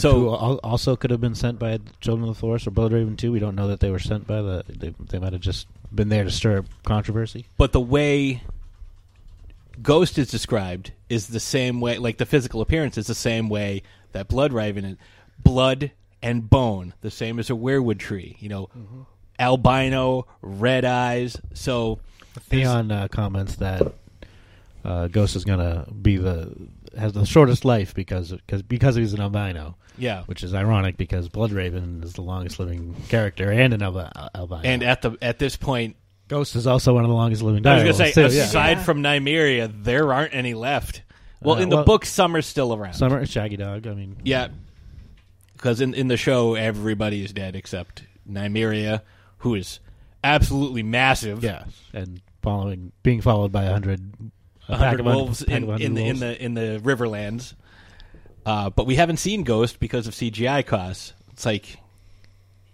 So- al- also could have been sent by Children of the Forest or Bloodraven too. We don't know that they were sent by the. They, they might have just been there to stir up controversy. but the way Ghost is described is the same way, like the physical appearance is the same way that Blood Raven is. Blood and bone, the same as a weirwood tree. You know, Mm-hmm. albino, red eyes. So Theon uh, comments that uh, Ghost is going to be the has the shortest life because because because he's an albino. Yeah. which is ironic because Bloodraven is the longest living character and an albi- albino. And at the at this point, Ghost is also one of the longest living. I was going to say, too, yeah. aside from Nymeria, there aren't any left. Well, Uh, in the well- book, Summer's still around. Summer Shaggy Dog. I mean, Yeah, because in in the show, everybody is dead except Nymeria, who is absolutely massive. Yeah, and following being followed by a hundred hundred wolves in, in, in the in the in the Riverlands. Uh, but we haven't seen Ghost because of CGI costs. It's like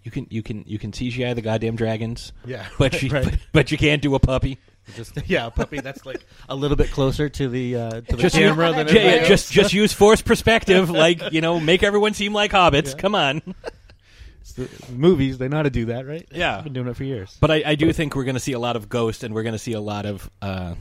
you can you can you can CGI the goddamn dragons. Yeah, but you right. but, but you can't do a puppy. Just yeah, a puppy that's like a little bit closer to the uh, to the Just camera use, than yeah, everybody yeah, just just use forced perspective, like you know, make everyone seem like hobbits. Yeah. Come on. It's the movies. They know how to do that, right? Yeah. I've been doing it for years. But I, I do think we're going to see a lot of Ghost, and we're going to see a lot of, uh,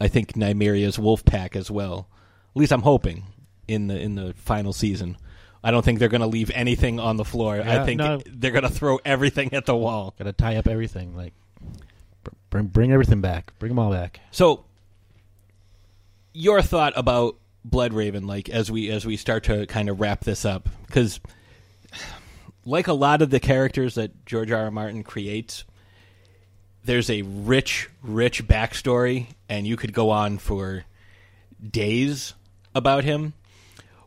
I think Nymeria's wolf pack as well. At least I'm hoping in the in the final season. I don't think they're going to leave anything on the floor. Yeah, I think no. they're going to throw everything at the wall. Got to tie up everything. Like bring bring everything back. Bring them all back. So, your thought about Blood Raven, like as we as we start to kind of wrap this up, because like a lot of the characters that George R. R. Martin creates, there's a rich, rich backstory, and you could go on for days about him.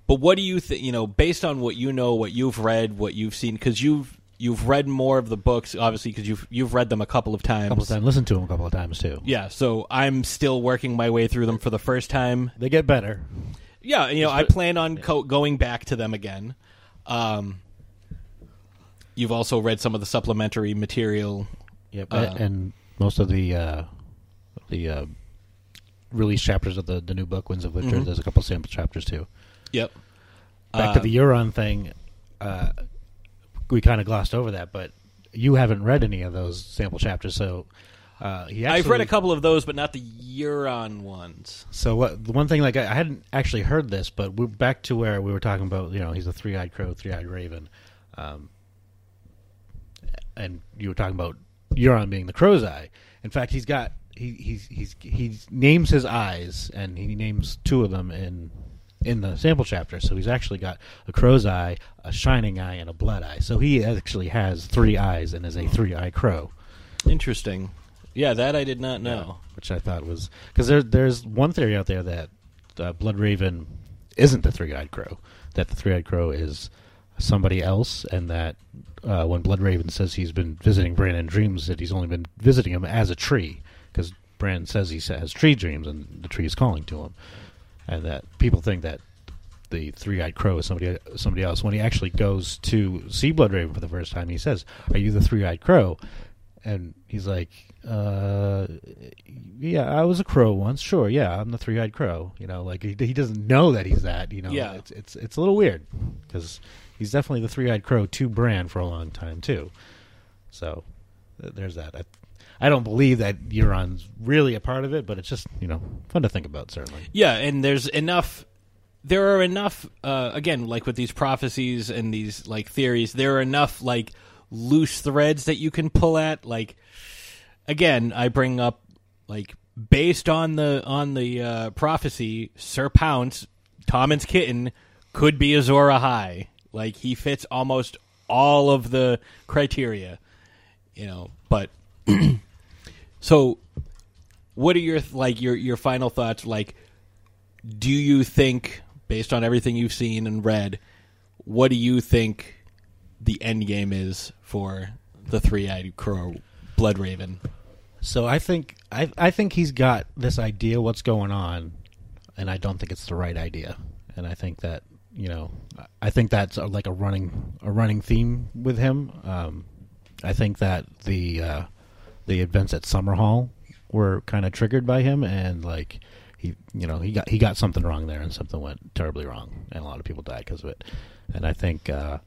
But what do you think? You know, based on what you know, what you've read, what you've seen, because you've you've read more of the books, obviously, because you've you've read them a couple of times. A couple of times. Listen to them a couple of times too. Yeah, so I'm still working my way through them for the first time. They get better. Yeah, you know, I plan on co- going back to them again. Um, you've also read some of the supplementary material. Yep, Uh, and most of the uh, the uh, release chapters of the the new book, Winds of Winter. Mhm. There's a couple sample chapters too. Yep. Back to Uh, the Euron thing. Uh, we kind of glossed over that, but you haven't read any of those sample chapters, so uh, he actually, I've read a couple of those, but not the Euron ones. So what? The one thing, like I, I hadn't actually heard this, but we're back to where we were talking about. You know, he's a three-eyed crow, three-eyed raven, um, and you were talking about Euron being the crow's eye. In fact, he's got he he's he's he names his eyes, and he names two of them in in the sample chapter. So he's actually got a crow's eye, a shining eye, and a blood eye. So he actually has three eyes and is a three-eyed crow. Interesting. Yeah, that I did not know. which I thought was because there, there's one theory out there that uh, Blood Raven isn't the three-eyed crow, that the three-eyed crow is somebody else, and that uh, when Blood Raven says he's been visiting Bran in dreams, that he's only been visiting him as a tree, because Bran says he has tree dreams, and the tree is calling to him, and that people think that the three-eyed crow is somebody somebody else. When he actually goes to see Blood Raven for the first time, he says, "Are you the three-eyed crow?" And he's like, uh, "Yeah, I was a crow once. Sure, yeah, I'm the three-eyed crow." You know, like he, he doesn't know that he's that. You know, Yeah. it's it's it's a little weird because he's definitely the three-eyed crow to Bran for a long time too. So there's that. I, I don't believe that Euron's really a part of it, but it's just you know fun to think about certainly. Yeah, and there's enough. There are enough. Uh, again, like with these prophecies and these like theories, there are enough like loose threads that you can pull at. Like, again, I bring up like based on the on the uh, prophecy, Sir Pounce, Tommen's kitten, could be Azor Ahai. Like he fits almost all of the criteria, you know. But so, what are your like your your final thoughts? Like, do you think, based on everything you've seen and read, what do you think the end game is for the three-eyed crow, Blood Raven? So I think I I think he's got this idea what's going on, and I don't think it's the right idea. And I think that you know I think that's a, like a running a running theme with him. Um, I think that the uh, the events at Summerhall were kind of triggered by him, and like he you know he got he got something wrong there, and something went terribly wrong, and a lot of people died because of it. And I think uh,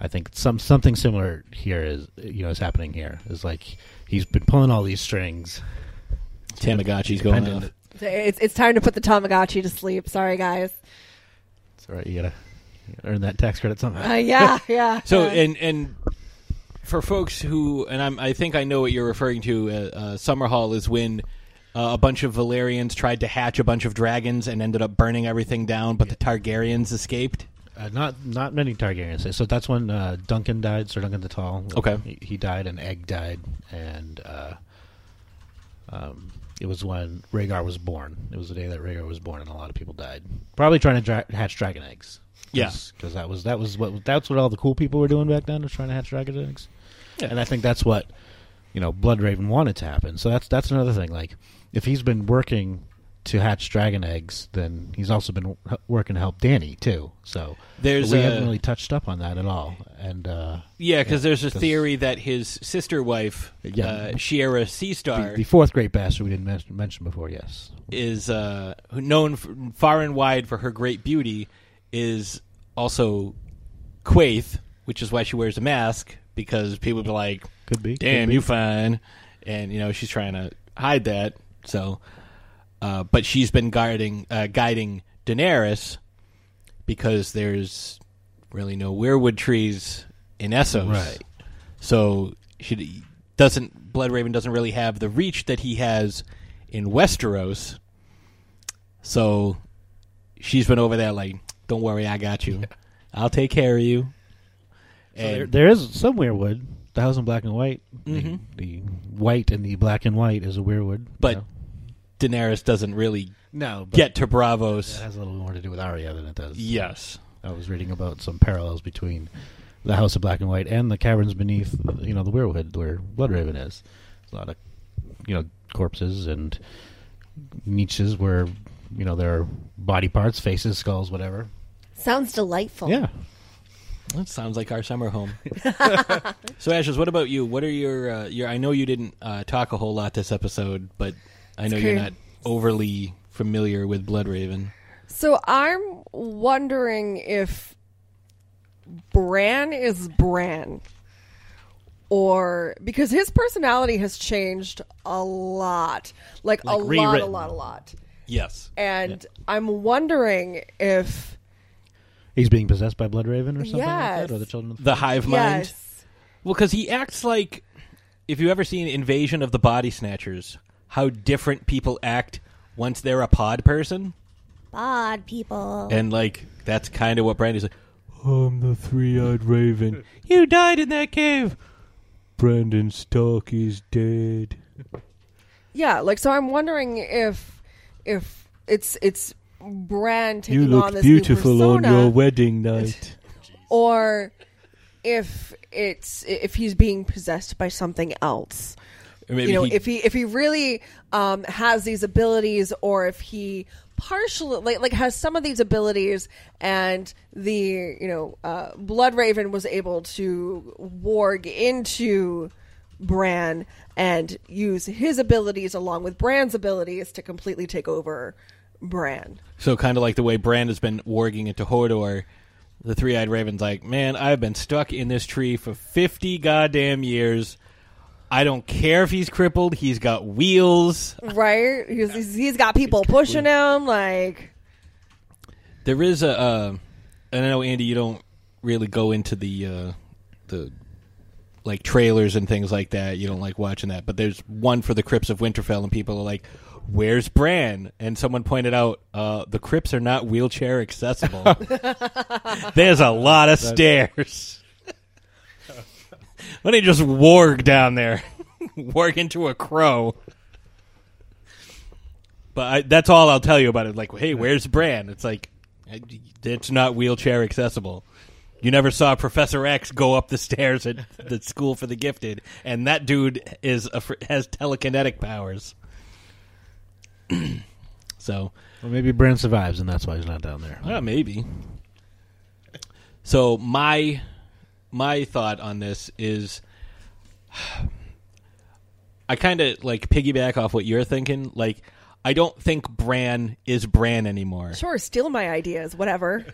I think some something similar here is you know is happening here. Is like he's been pulling all these strings. Tamagotchi's going off. It's it's time to put the Tamagotchi to sleep. Sorry, guys. It's all right. You gotta, earn that tax credit somehow. Uh, yeah, yeah. So Uh, and and for folks who and I'm I think I know what you're referring to. Uh, uh, Summerhall is when uh, a bunch of Valyrians tried to hatch a bunch of dragons and ended up burning everything down, but the Targaryens escaped. Uh, not not many Targaryens. So that's when uh, Duncan died, Sir Duncan the Tall. Okay. he, he died, and Egg died, and uh, um, it was when Rhaegar was born. It was the day that Rhaegar was born, and a lot of people died. Probably trying to dra- hatch dragon eggs. Yeah. because that was that was what that's what all the cool people were doing back then was trying to hatch dragon eggs. Yeah. And I think that's what you know Bloodraven wanted to happen. So that's that's another thing. Like if he's been working to hatch dragon eggs, then he's also been working to help Dany too. So There's we a- haven't really touched up on that at all. And uh, Yeah, because there's a theory that his sister wife, Yeah. uh, Shiera Seastar, the, the fourth great bastard we didn't mention, mention before. Yes, is uh, known far and wide for her great beauty, is also Quaithe, which is why she wears a mask because people be like, Could be, damn, could be." you fine," and you know she's trying to hide that. So, uh, but she's been guarding, uh, guiding Daenerys because there's really no weirwood trees in Essos, Right. So she doesn't. Bloodraven doesn't really have the reach that he has in Westeros. So she's been over there like, "Don't worry, I got you. I'll take care of you." So there, there is some weirwood. The house in black and white. Mhm. The, the white and the black and white is a weirwood. but know? Daenerys doesn't really No, but get to Braavos. That has a little more to do with Arya than it does. Yes. I was reading about some parallels between the House of Black and White and the caverns beneath, you know, the Weirwood where Bloodraven is. There's a lot of, you know, corpses and niches where, you know, there are body parts, faces, skulls, whatever. Sounds delightful. Yeah. That sounds like our summer home. so, Ashes, what about you? What are your uh, your? I know you didn't uh, talk a whole lot this episode, but I know you're not overly familiar with Bloodraven. So I'm wondering if Bran is Bran. Or because his personality has changed a lot. Like, Like a lot, a lot, a lot. Yes. And I'm wondering if He's being possessed by Bloodraven or something like that? Or the Children of the The hive mind. Yes. Well, because he acts like if you ever seen Invasion of the Body Snatchers, how different people act once they're a pod person, Pod people. and like that's kind of what Brandy's like. I'm the three-eyed raven. you died in that cave. Brandon Stark is dead. Yeah, like so I'm wondering if if it's it's Bran taking You look on this beautiful new on your wedding night. or if it's if he's being possessed by something else. You know, he- if he if he really um, has these abilities, or if he partially like like has some of these abilities, and the you know uh, Blood Raven was able to warg into Bran and use his abilities along with Bran's abilities to completely take over Bran. So kind of like the way Bran has been warging into Hodor, the three-eyed raven's like, "Man, I've been stuck in this tree for 50 goddamn years. I don't care if he's crippled. He's got wheels. Right? He's, he's- he's got people pushing him. Like, There is a uh, and I know Andy you don't really go into the uh the like trailers and things like that. You don't like watching that, but there's one for the Crypts of Winterfell and people are like, "Where's Bran?" And someone pointed out, uh, the crypts are not wheelchair accessible. There's a lot of stairs. Why don't just warg down there? warg into a crow. But I, that's all I'll tell you about it. Like, hey, where's Bran? It's like, it's not wheelchair accessible. You never saw Professor X go up the stairs at the School for the Gifted, and that dude is a, has telekinetic powers. so, Well, maybe Bran survives, and that's why he's not down there. uh, maybe. So my my thought on this is, I kind of like piggyback off what you're thinking. Like, I don't think Bran is Bran anymore. sure, steal my ideas, whatever.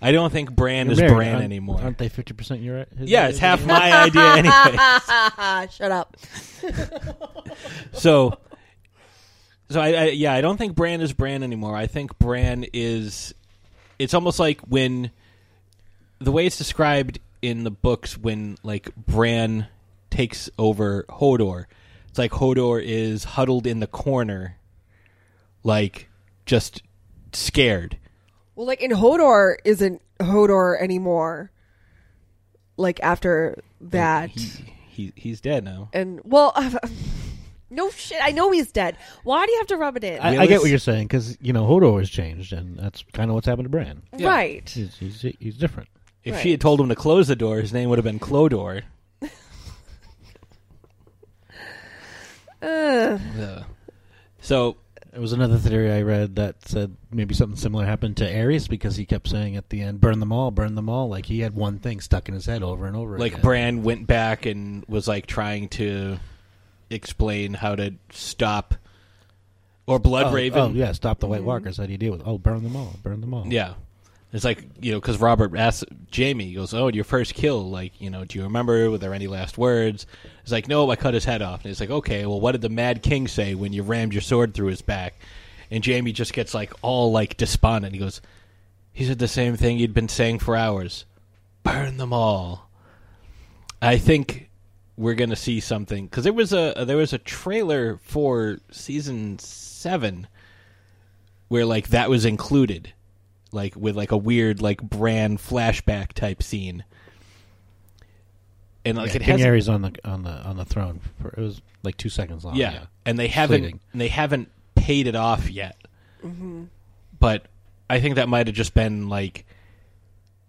I don't think Bran You're is married, Bran aren't- anymore. Aren't they fifty percent your? his Yeah, it's idea? half my idea anyway. Shut up. So, so I, I yeah, I don't think Bran is Bran anymore. I think Bran is. It's almost like when the way it's described in the books when like Bran takes over Hodor. It's like Hodor is huddled in the corner, like just scared. Well, like in Hodor isn't Hodor anymore. Like after that, He he's dead now. and well, no shit. I know he's dead. Why do you have to rub it in? I, I get what you're saying because you know Hodor has changed, and that's kind of what's happened to Bran. Right. He's, he's, he's different. If Right. she had told him to close the door, his name would have been Clodor. Ugh. Uh. Yeah. So There was another theory I read that said maybe something similar happened to Aerys because he kept saying at the end, "Burn them all, burn them all." Like he had one thing stuck in his head over and over. like again. Bran went back and was like trying to explain how to stop or Blood oh, oh Raven. Oh yeah, stop the White mm-hmm. Walkers. How do you deal with? it? Oh, burn them all, burn them all. Yeah. It's like, you know, because Robert asks Jaime, he goes, Oh, your first kill, like, you know, do you remember? Were there any last words? It's like, No, I cut his head off. And it's like, Okay, well, what did the Mad King say when you rammed your sword through his back? And Jaime just gets, like, all, like, despondent. He goes, He said the same thing you'd been saying for hours burn them all. I think we're to see something. Because there, was a uh, there was a trailer for season seven where, like, that was included like with like a weird like Bran flashback type scene. And like Yeah, it King has Aerys on the on the on the throne. For, it was like two seconds long. yeah, Yeah, and they haven't Fleeting. and they haven't paid it off yet. Mhm. But I think that might have just been like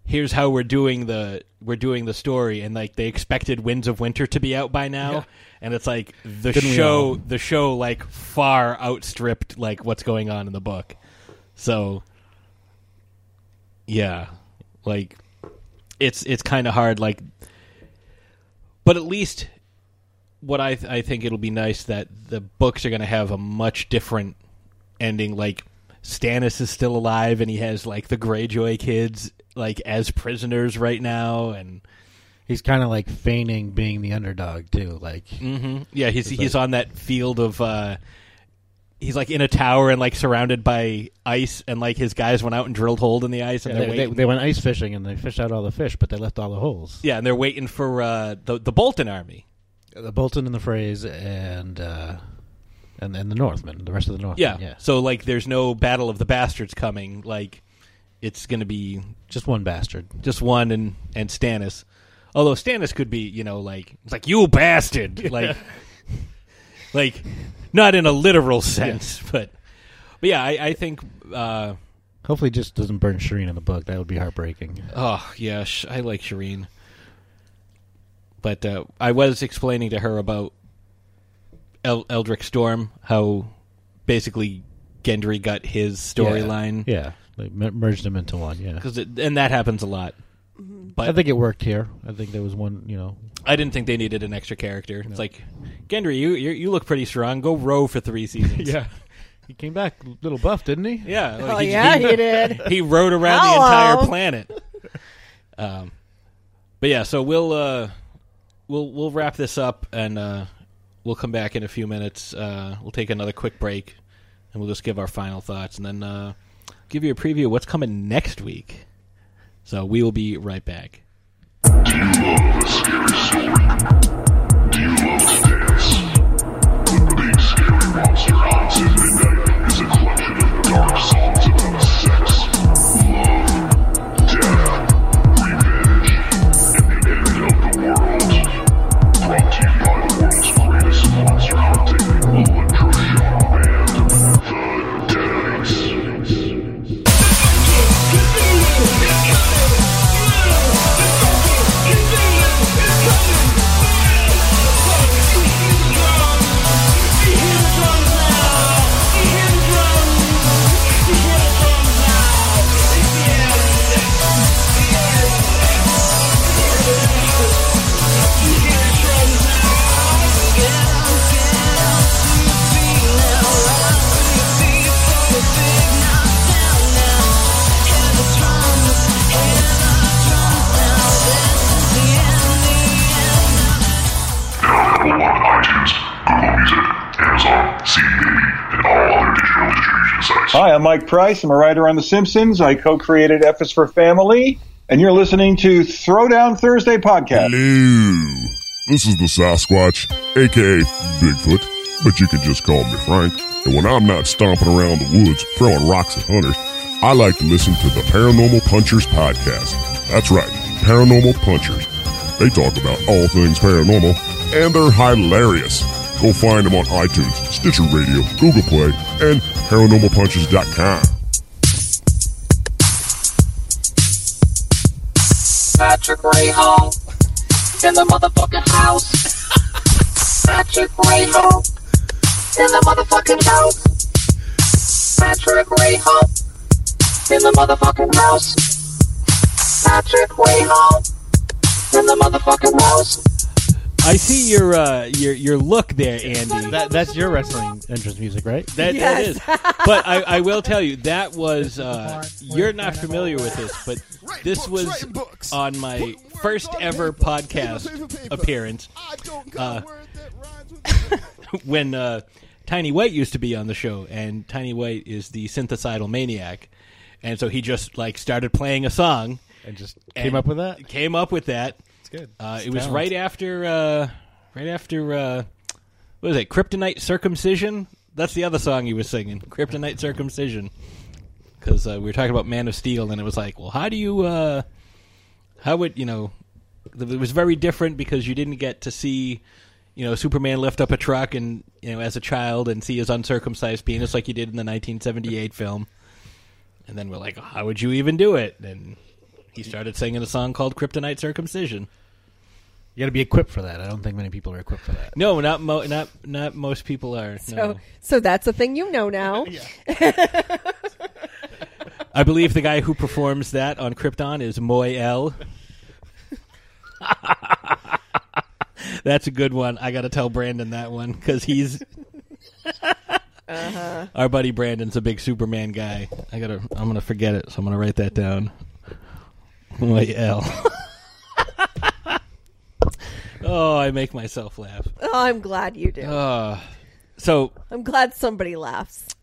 here's how we're doing the we're doing the story and like they expected Winds of Winter to be out by now Yeah. and it's like the Didn't show the show like far outstripped like what's going on in the book. So yeah, like it's it's kind of hard like but at least what I th- I think it'll be nice that the books are going to have a much different ending. Like Stannis is still alive, and he has like the Greyjoy kids like as prisoners right now, and he's kind of like feigning being the underdog too. Like, hmm yeah, he's he's like- on that field of. uh He's like in a tower and like surrounded by ice, and like his guys went out and drilled hole in the ice, and Yeah, they're they, they, went ice fishing and they fished out all the fish, but they left all the holes. yeah, and they're waiting for uh, the the Bolton army. The Bolton and the Freys and uh, and and the Northmen, the rest of the Northmen. Yeah. yeah. So like, there's no battle of the bastards coming. Like, it's going to be just one bastard, just one, and and Stannis. Although Stannis could be, you know, like it's like you bastard, like, like not in a literal sense, but but yeah, I, I think. uh Hopefully, it just doesn't burn Shireen in the book. That would be heartbreaking. Oh yeah, sh- I like Shireen, but uh, I was explaining to her about El- Eldrick Storm, how basically Gendry got his storyline. Yeah, they mer- merged them into one. Yeah, because and that happens a lot. But I think it worked here. I think there was one. You know, I didn't think they needed an extra character. It's like Gendry, you you you look pretty strong. Go row for three seasons. Yeah. he came back a little buff, didn't he? Yeah. Oh, yeah, he did. He rode around the Hello. entire planet. Um, but yeah, so we'll uh, we'll we'll wrap this up and uh, we'll come back in a few minutes. Uh, we'll take another quick break and we'll just give our final thoughts and then uh, give you a preview of what's coming next week. So we will be right back. Hi, I'm Mike Price. I'm a writer on The Simpsons. I co-created F is for Family, and you're listening to Throwdown Thursday podcast. Hello. This is the Sasquatch, aka Bigfoot, but you can just call me Frank. And when I'm not stomping around the woods throwing rocks at hunters, I like to listen to the Paranormal Punchers podcast. That's right, Paranormal Punchers. They talk about all things paranormal, and they're hilarious. Go find them on iTunes, Stitcher Radio, Google Play, and ParanormalPunchers.com. Patrick Ray Hall in the motherfucking house. Patrick Ray Hall in the motherfucking house. Patrick Ray Hall in the motherfucking house. Patrick Ray Hall in the motherfucking house. I see your uh, your your look there, Andy. That, that's your wrestling entrance music, right? That, that is. But I, I will tell you that was uh, you're not familiar with this, but this was on my first ever podcast appearance. Uh, when uh, Tiny White used to be on the show, and Tiny White is the synthesidal maniac, and so he just like started playing a song And just came up with that? Came up with that. Good. Uh, it was right after, uh, right after, uh, what was it? Kryptonite Circumcision. That's the other song he was singing. Kryptonite Circumcision. Because uh, we were talking about Man of Steel, and it was like, well, how do you, uh, how would you know? It was very different because you didn't get to see, you know, Superman lift up a truck and you know as a child and see his uncircumcised penis like you did in the 1978 film. And then we're like, how would you even do it? And he started singing a song called Kryptonite Circumcision. You got to be equipped for that. I don't think many people are equipped for that. No, not mo- not not most people are. So, no. so that's a thing you know now. I believe the guy who performs that on Krypton is Moy L. That's a good one. I got to tell Brandon that one because he's Uh-huh. our buddy Brandon's a big Superman guy. I gotta. I'm gonna forget it, so I'm gonna write that down. Moy L. oh, I make myself laugh. Oh, I'm glad you do. Uh, so I'm glad somebody laughs.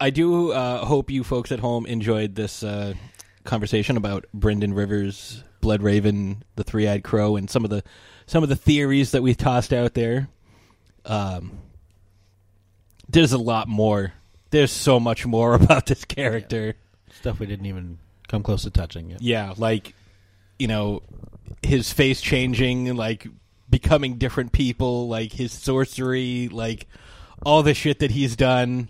I do uh, hope you folks at home enjoyed this uh, conversation about Brynden Rivers, Blood Raven, the Three Eyed Crow, and some of the some of the theories that we tossed out there. Um, there's a lot more. There's so much more about this character. Stuff we didn't even come close to touching yet. Yeah, like you know, his face changing, like becoming different people, like his sorcery, like all the shit that he's done.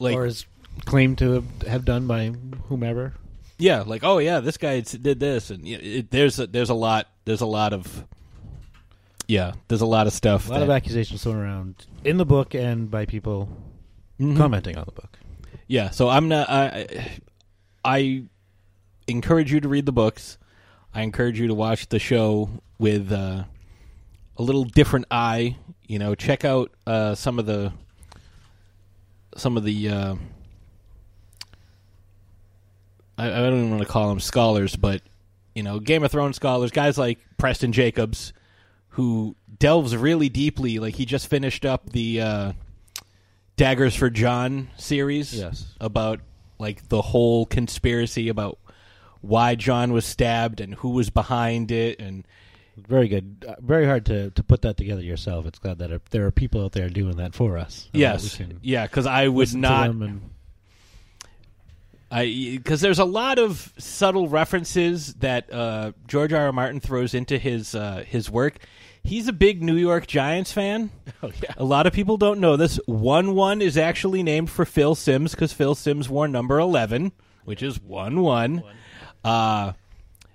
Like or is claimed to have- done by whomever. Yeah, like oh yeah, this guy did this, and y- it, there's a, there's a lot there's a lot of yeah there's a lot of stuff. A lot of accusations thrown around in the book and by people Mhm. commenting on the book. Yeah, so I'm not. I, I encourage you to read the books. I encourage you to watch the show with uh, a little different eye. You know, check out uh, some of the some of the. Uh, I, I don't even want to call them scholars, but you know, Game of Thrones scholars, guys like Preston Jacobs, who delves really deeply. Like he just finished up the. Uh, Daggers for Jon series. Yes. About like the whole conspiracy about why Jon was stabbed and who was behind it and Very good. Uh, very hard to, to put that together yourself. It's glad that uh, there are people out there doing that for us. and yes, yeah, because I would not. and- I because there's a lot of subtle references that uh, George R. R. Martin throws into his uh, his work. He's a big New York Giants fan. Oh yeah. A lot of people don't know this. One one is actually named for Phil Simms because Phil Simms wore number eleven, which is one one. Uh,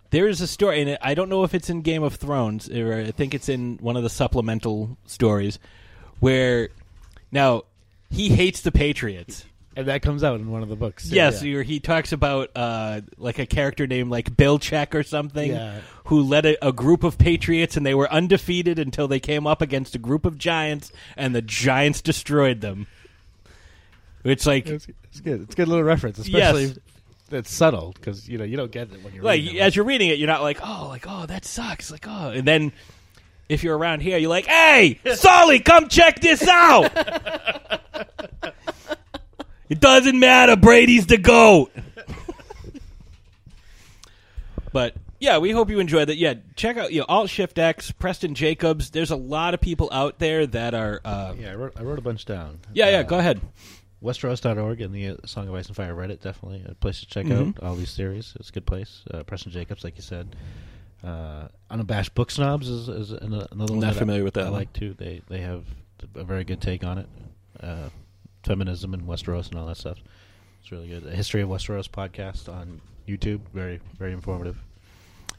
there's a story, and I don't know if it's in Game of Thrones, or I think it's in one of the supplemental stories, where now he hates the Patriots. and that comes out in one of the books. too, Yes, yeah. he talks about uh, like a character named like Bill Check or something, Yeah. who led a, a group of Patriots, and they were undefeated until they came up against a group of Giants, and the Giants destroyed them. It's like It's, it's good. It's a good little reference, Yes. Especially it's subtle because you know you don't get it when you're like reading it. as you're reading it, you're not like, oh, like oh, that sucks, like oh, and then if you're around here, you're like, hey, Solly, come check this out. it doesn't matter. Brady's the goat. but yeah, we hope you enjoyed that. Yeah, check out you know Alt Shift X, Preston Jacobs. There's a lot of people out there that are. Uh, Yeah, I wrote, I wrote a bunch down. Yeah, yeah, Uh, go ahead. Westeros.org and the uh, Song of Ice and Fire Reddit, definitely a place to check Mhm. out all these series. It's a good place. Uh, Preston Jacobs, like you said. Uh, Unabashed Book Snobs is, is an- another one. Not that familiar I, with that I one. like too. They they have a very good take on it. Uh, feminism and Westeros and all that stuff. It's really good. A History of Westeros podcast on YouTube. Very very informative.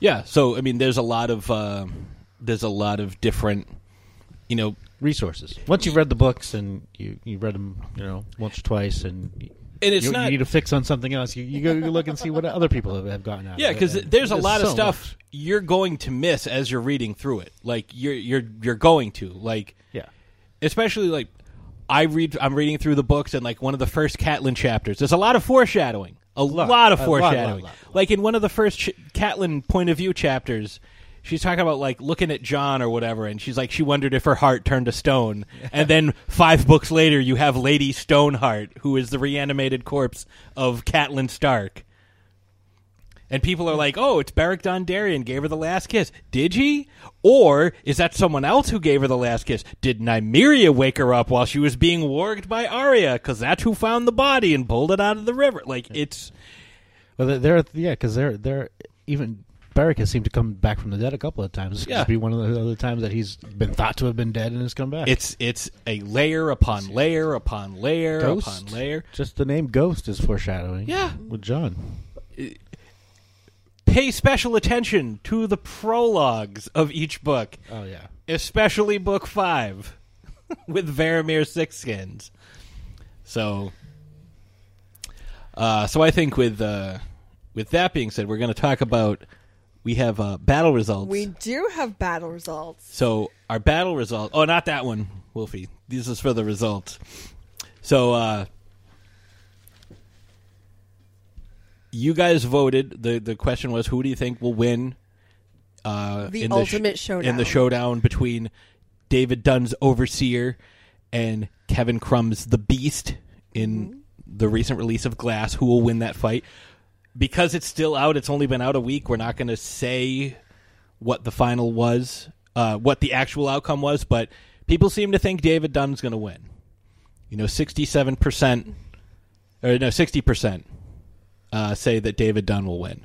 Yeah, so I mean, there's a lot of uh, there's a lot of different, you know, resources. Once you've read the books and you you read them, you know, once or twice, and And it's you, not- you need a fix on something else. You, you go you look and see what other people have, have gotten out. Yeah, because there's a lot of so stuff you're going to miss as you're reading through it. Like you're you're you're going to like yeah, especially like I read I'm reading through the books and like one of the first Catelyn chapters. There's a lot of foreshadowing. A lot, of a lot, lot, foreshadowing. lot, Like in one of the first ch- Catelyn point of view chapters. She's talking about like looking at Jon or whatever, and she's like she wondered if her heart turned to stone. And then five books later, you have Lady Stoneheart, who is the reanimated corpse of Catelyn Stark. And people are like, "Oh, it's Beric Dondarrion gave her the last kiss. Did he? Or is that someone else who gave her the last kiss? Did Nymeria wake her up while she was being warged by Arya? Because that's who found the body and pulled it out of the river. Like it's Well, they're, they're yeah, because they're they're even Beric has seemed to come back from the dead a couple of times. This Yeah. could be one of the other times that he's been thought to have been dead and has come back. it's it's a layer upon layer upon layer Ghost. upon layer. Just the name Ghost is foreshadowing. Yeah. with Jon. Pay special attention to the prologues of each book. Oh yeah. especially book five with Varamir Sixskins. So, uh, so I think with uh, with that being said, we're going to talk about we have uh, battle results. We do have battle results. So our battle result. Oh, not that one, Wolfie. This is for the results. So uh, you guys voted. the The question was, who do you think will win? Uh, The in ultimate sh- showdown. In the showdown between David Dunn's Overseer and Kevin Crumb's The Beast in Mm-hmm. the recent release of Glass, who will win that fight? Because it's still out, it's only been out a week. We're not going to say what the final was, uh, what the actual outcome was, but people seem to think David Dunn's going to win. You know, sixty-seven percent, or no, sixty percent uh, say that David Dunn will win.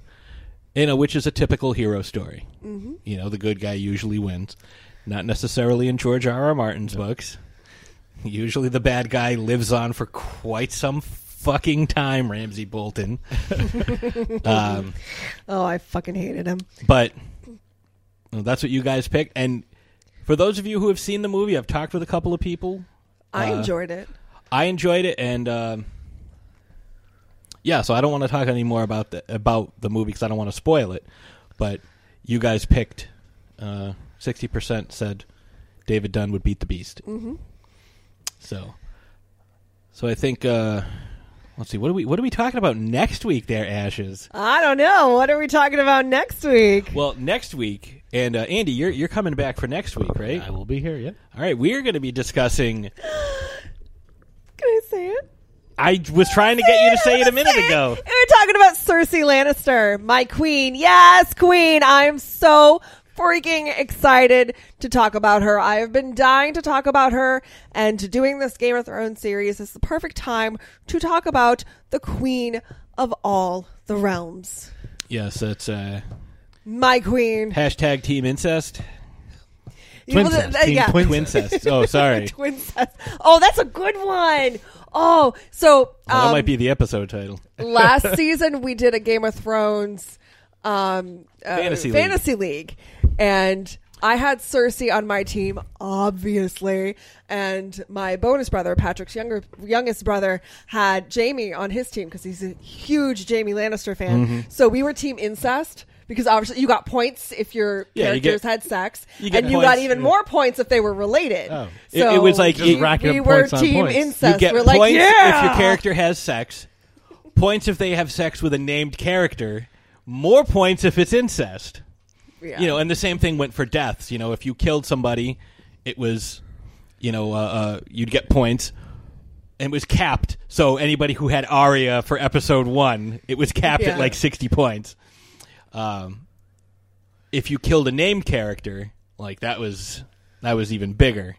You know, which is a typical hero story. Mhm. You know, the good guy usually wins. Not necessarily in George R. R. Martin's books. Usually, the bad guy lives on for quite some fucking time. Ramsay Bolton. um, oh, I fucking hated him. but well, that's what you guys picked. And for those of you who have seen the movie, I've talked with a couple of people. I Uh, enjoyed it. I enjoyed it, and um, yeah. So I don't want to talk any more about the about the movie because I don't want to spoil it. But you guys picked uh, sixty percent said David Dunn would beat the Beast. Mhm. So, so I think uh, let's see what are we what are we talking about next week? There, Ashes. I don't know. What are we talking about next week? Well, next week, and uh, Andy, you're you're coming back for next week, right? I will be here. Yeah. All right, we are going to be discussing. Can I say it? I was trying to get you to say it a minute ago. We're talking about Cersei Lannister, my queen. Yes, queen. I'm so freaking excited to talk about her. I have been dying to talk about her, and doing this Game of Thrones series is the perfect time to talk about the queen of all the realms. Yes, that's uh, My queen. hashtag Team Incest. Well, th- th- yeah. Twincest. Oh, sorry. Twincest. Oh, that's a good one. Oh, so Well, that um, might be the episode title. last season we did a Game of Thrones um, uh, Fantasy League. fantasy league, and I had Cersei on my team, obviously, and my bonus brother, Patrick's younger youngest brother, had Jaime on his team because he's a huge Jaime Lannister fan. Mhm. So we were team incest. Because obviously you got points if your Yeah, you characters get- had sex, you and you got points. even more points if they were related. Oh. It- So it was like we, you- we were team points. incest. You get we're like, yeah, if your character has sex. Points if they have sex with a named character. More points if it's incest. Yeah. You know, and the same thing went for deaths. You know, if you killed somebody, it was, you know, uh, uh, you'd get points. And it was capped. So anybody who had Arya for episode one, it was capped Yeah. at like sixty points. Um, if you killed a named character, like that was that was even bigger.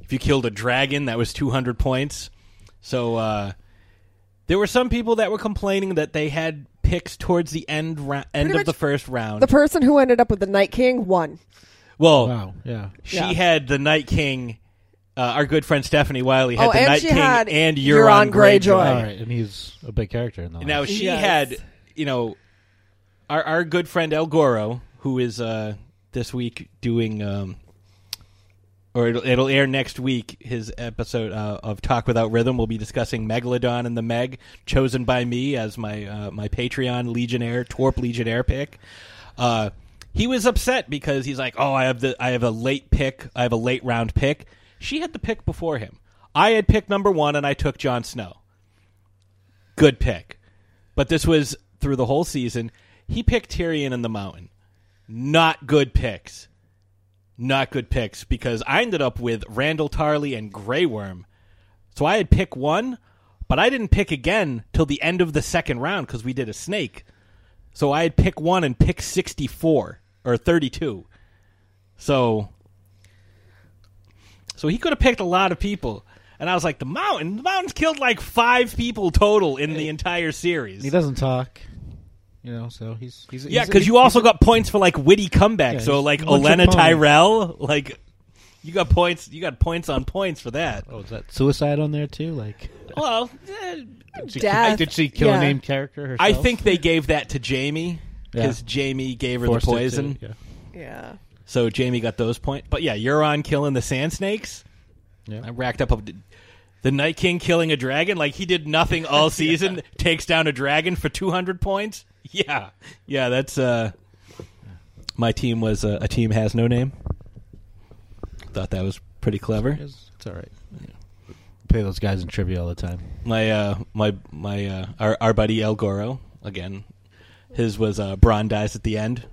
If you killed a dragon, that was 200 points. So uh, there were some people that were complaining that they had picks towards the end ra- end of the first round. The person who ended up with the Night King won. well, Wow, yeah. she Yeah. had the Night King. Uh, our good friend Stephanie Wiley had Oh, the and Night she King had and Euron Euron Greyjoy. Greyjoy. All right, and he's a big character in the. Now she Yes. had, you know, our our good friend El Goro, who is uh, this week doing, um, or it'll, it'll air next week. His episode uh, of Talk Without Rhythm will be discussing Megalodon and the Meg, chosen by me as my uh, my Patreon Legionnaire Torp Legionnaire pick. Uh, he was upset because he's like, "Oh, I have the I have a late pick. I have a late round pick." She had the pick before him. I had pick number one, and I took Jon Snow good pick. But this was through the whole season. He picked Tyrion and the Mountain. Not good picks. Not good picks because I ended up with Randyll Tarly and Grey Worm. So I had pick one, but I didn't pick again till the end of the second round because we did a snake. So I had pick one and pick 64 or 32. So so he could have picked a lot of people. And I was like, the mountain, the mountain's killed like five people total in the entire series. he doesn't talk. You know, so he's, he's Yeah, because you also got points for like witty comebacks. Yeah, so like one trick Olenna pony. Tyrell, like you got points. You got points on points for that. Oh, is that suicide on there too? Like, Well, eh, did she, Death. did she kill Yeah. a named character herself? I think they gave that to Jaime because Yeah. Jaime gave her Forced the it to, poison. yeah. Yeah. So Jaime got those points. But yeah, Euron killing the Sand Snakes. Yeah. I racked up a, the Night King killing a dragon. Like he did nothing all season. Takes down a dragon for two hundred points. Yeah, yeah. That's uh, my team was uh, a team has no name. Thought that was pretty clever. It's, it's all right. Play those guys in trivia all the time. My uh, my my uh, our our buddy El Goro again. His was uh, Brandeis at the end.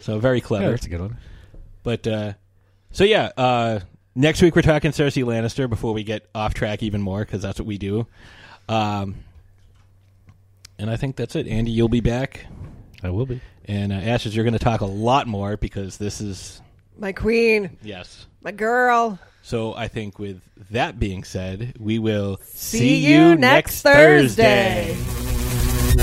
So very clever. Yeah, that's a good one. But uh, so yeah, uh, next week we're talking Cersei Lannister before we get off track even more because that's what we do. Um, and I think that's it. Andy, you'll be back. I will be. And uh, Ashes, you're going to talk a lot more because this is My queen. yes. My girl. So I think with that being said, we will see, See you next Thursday. Thursday.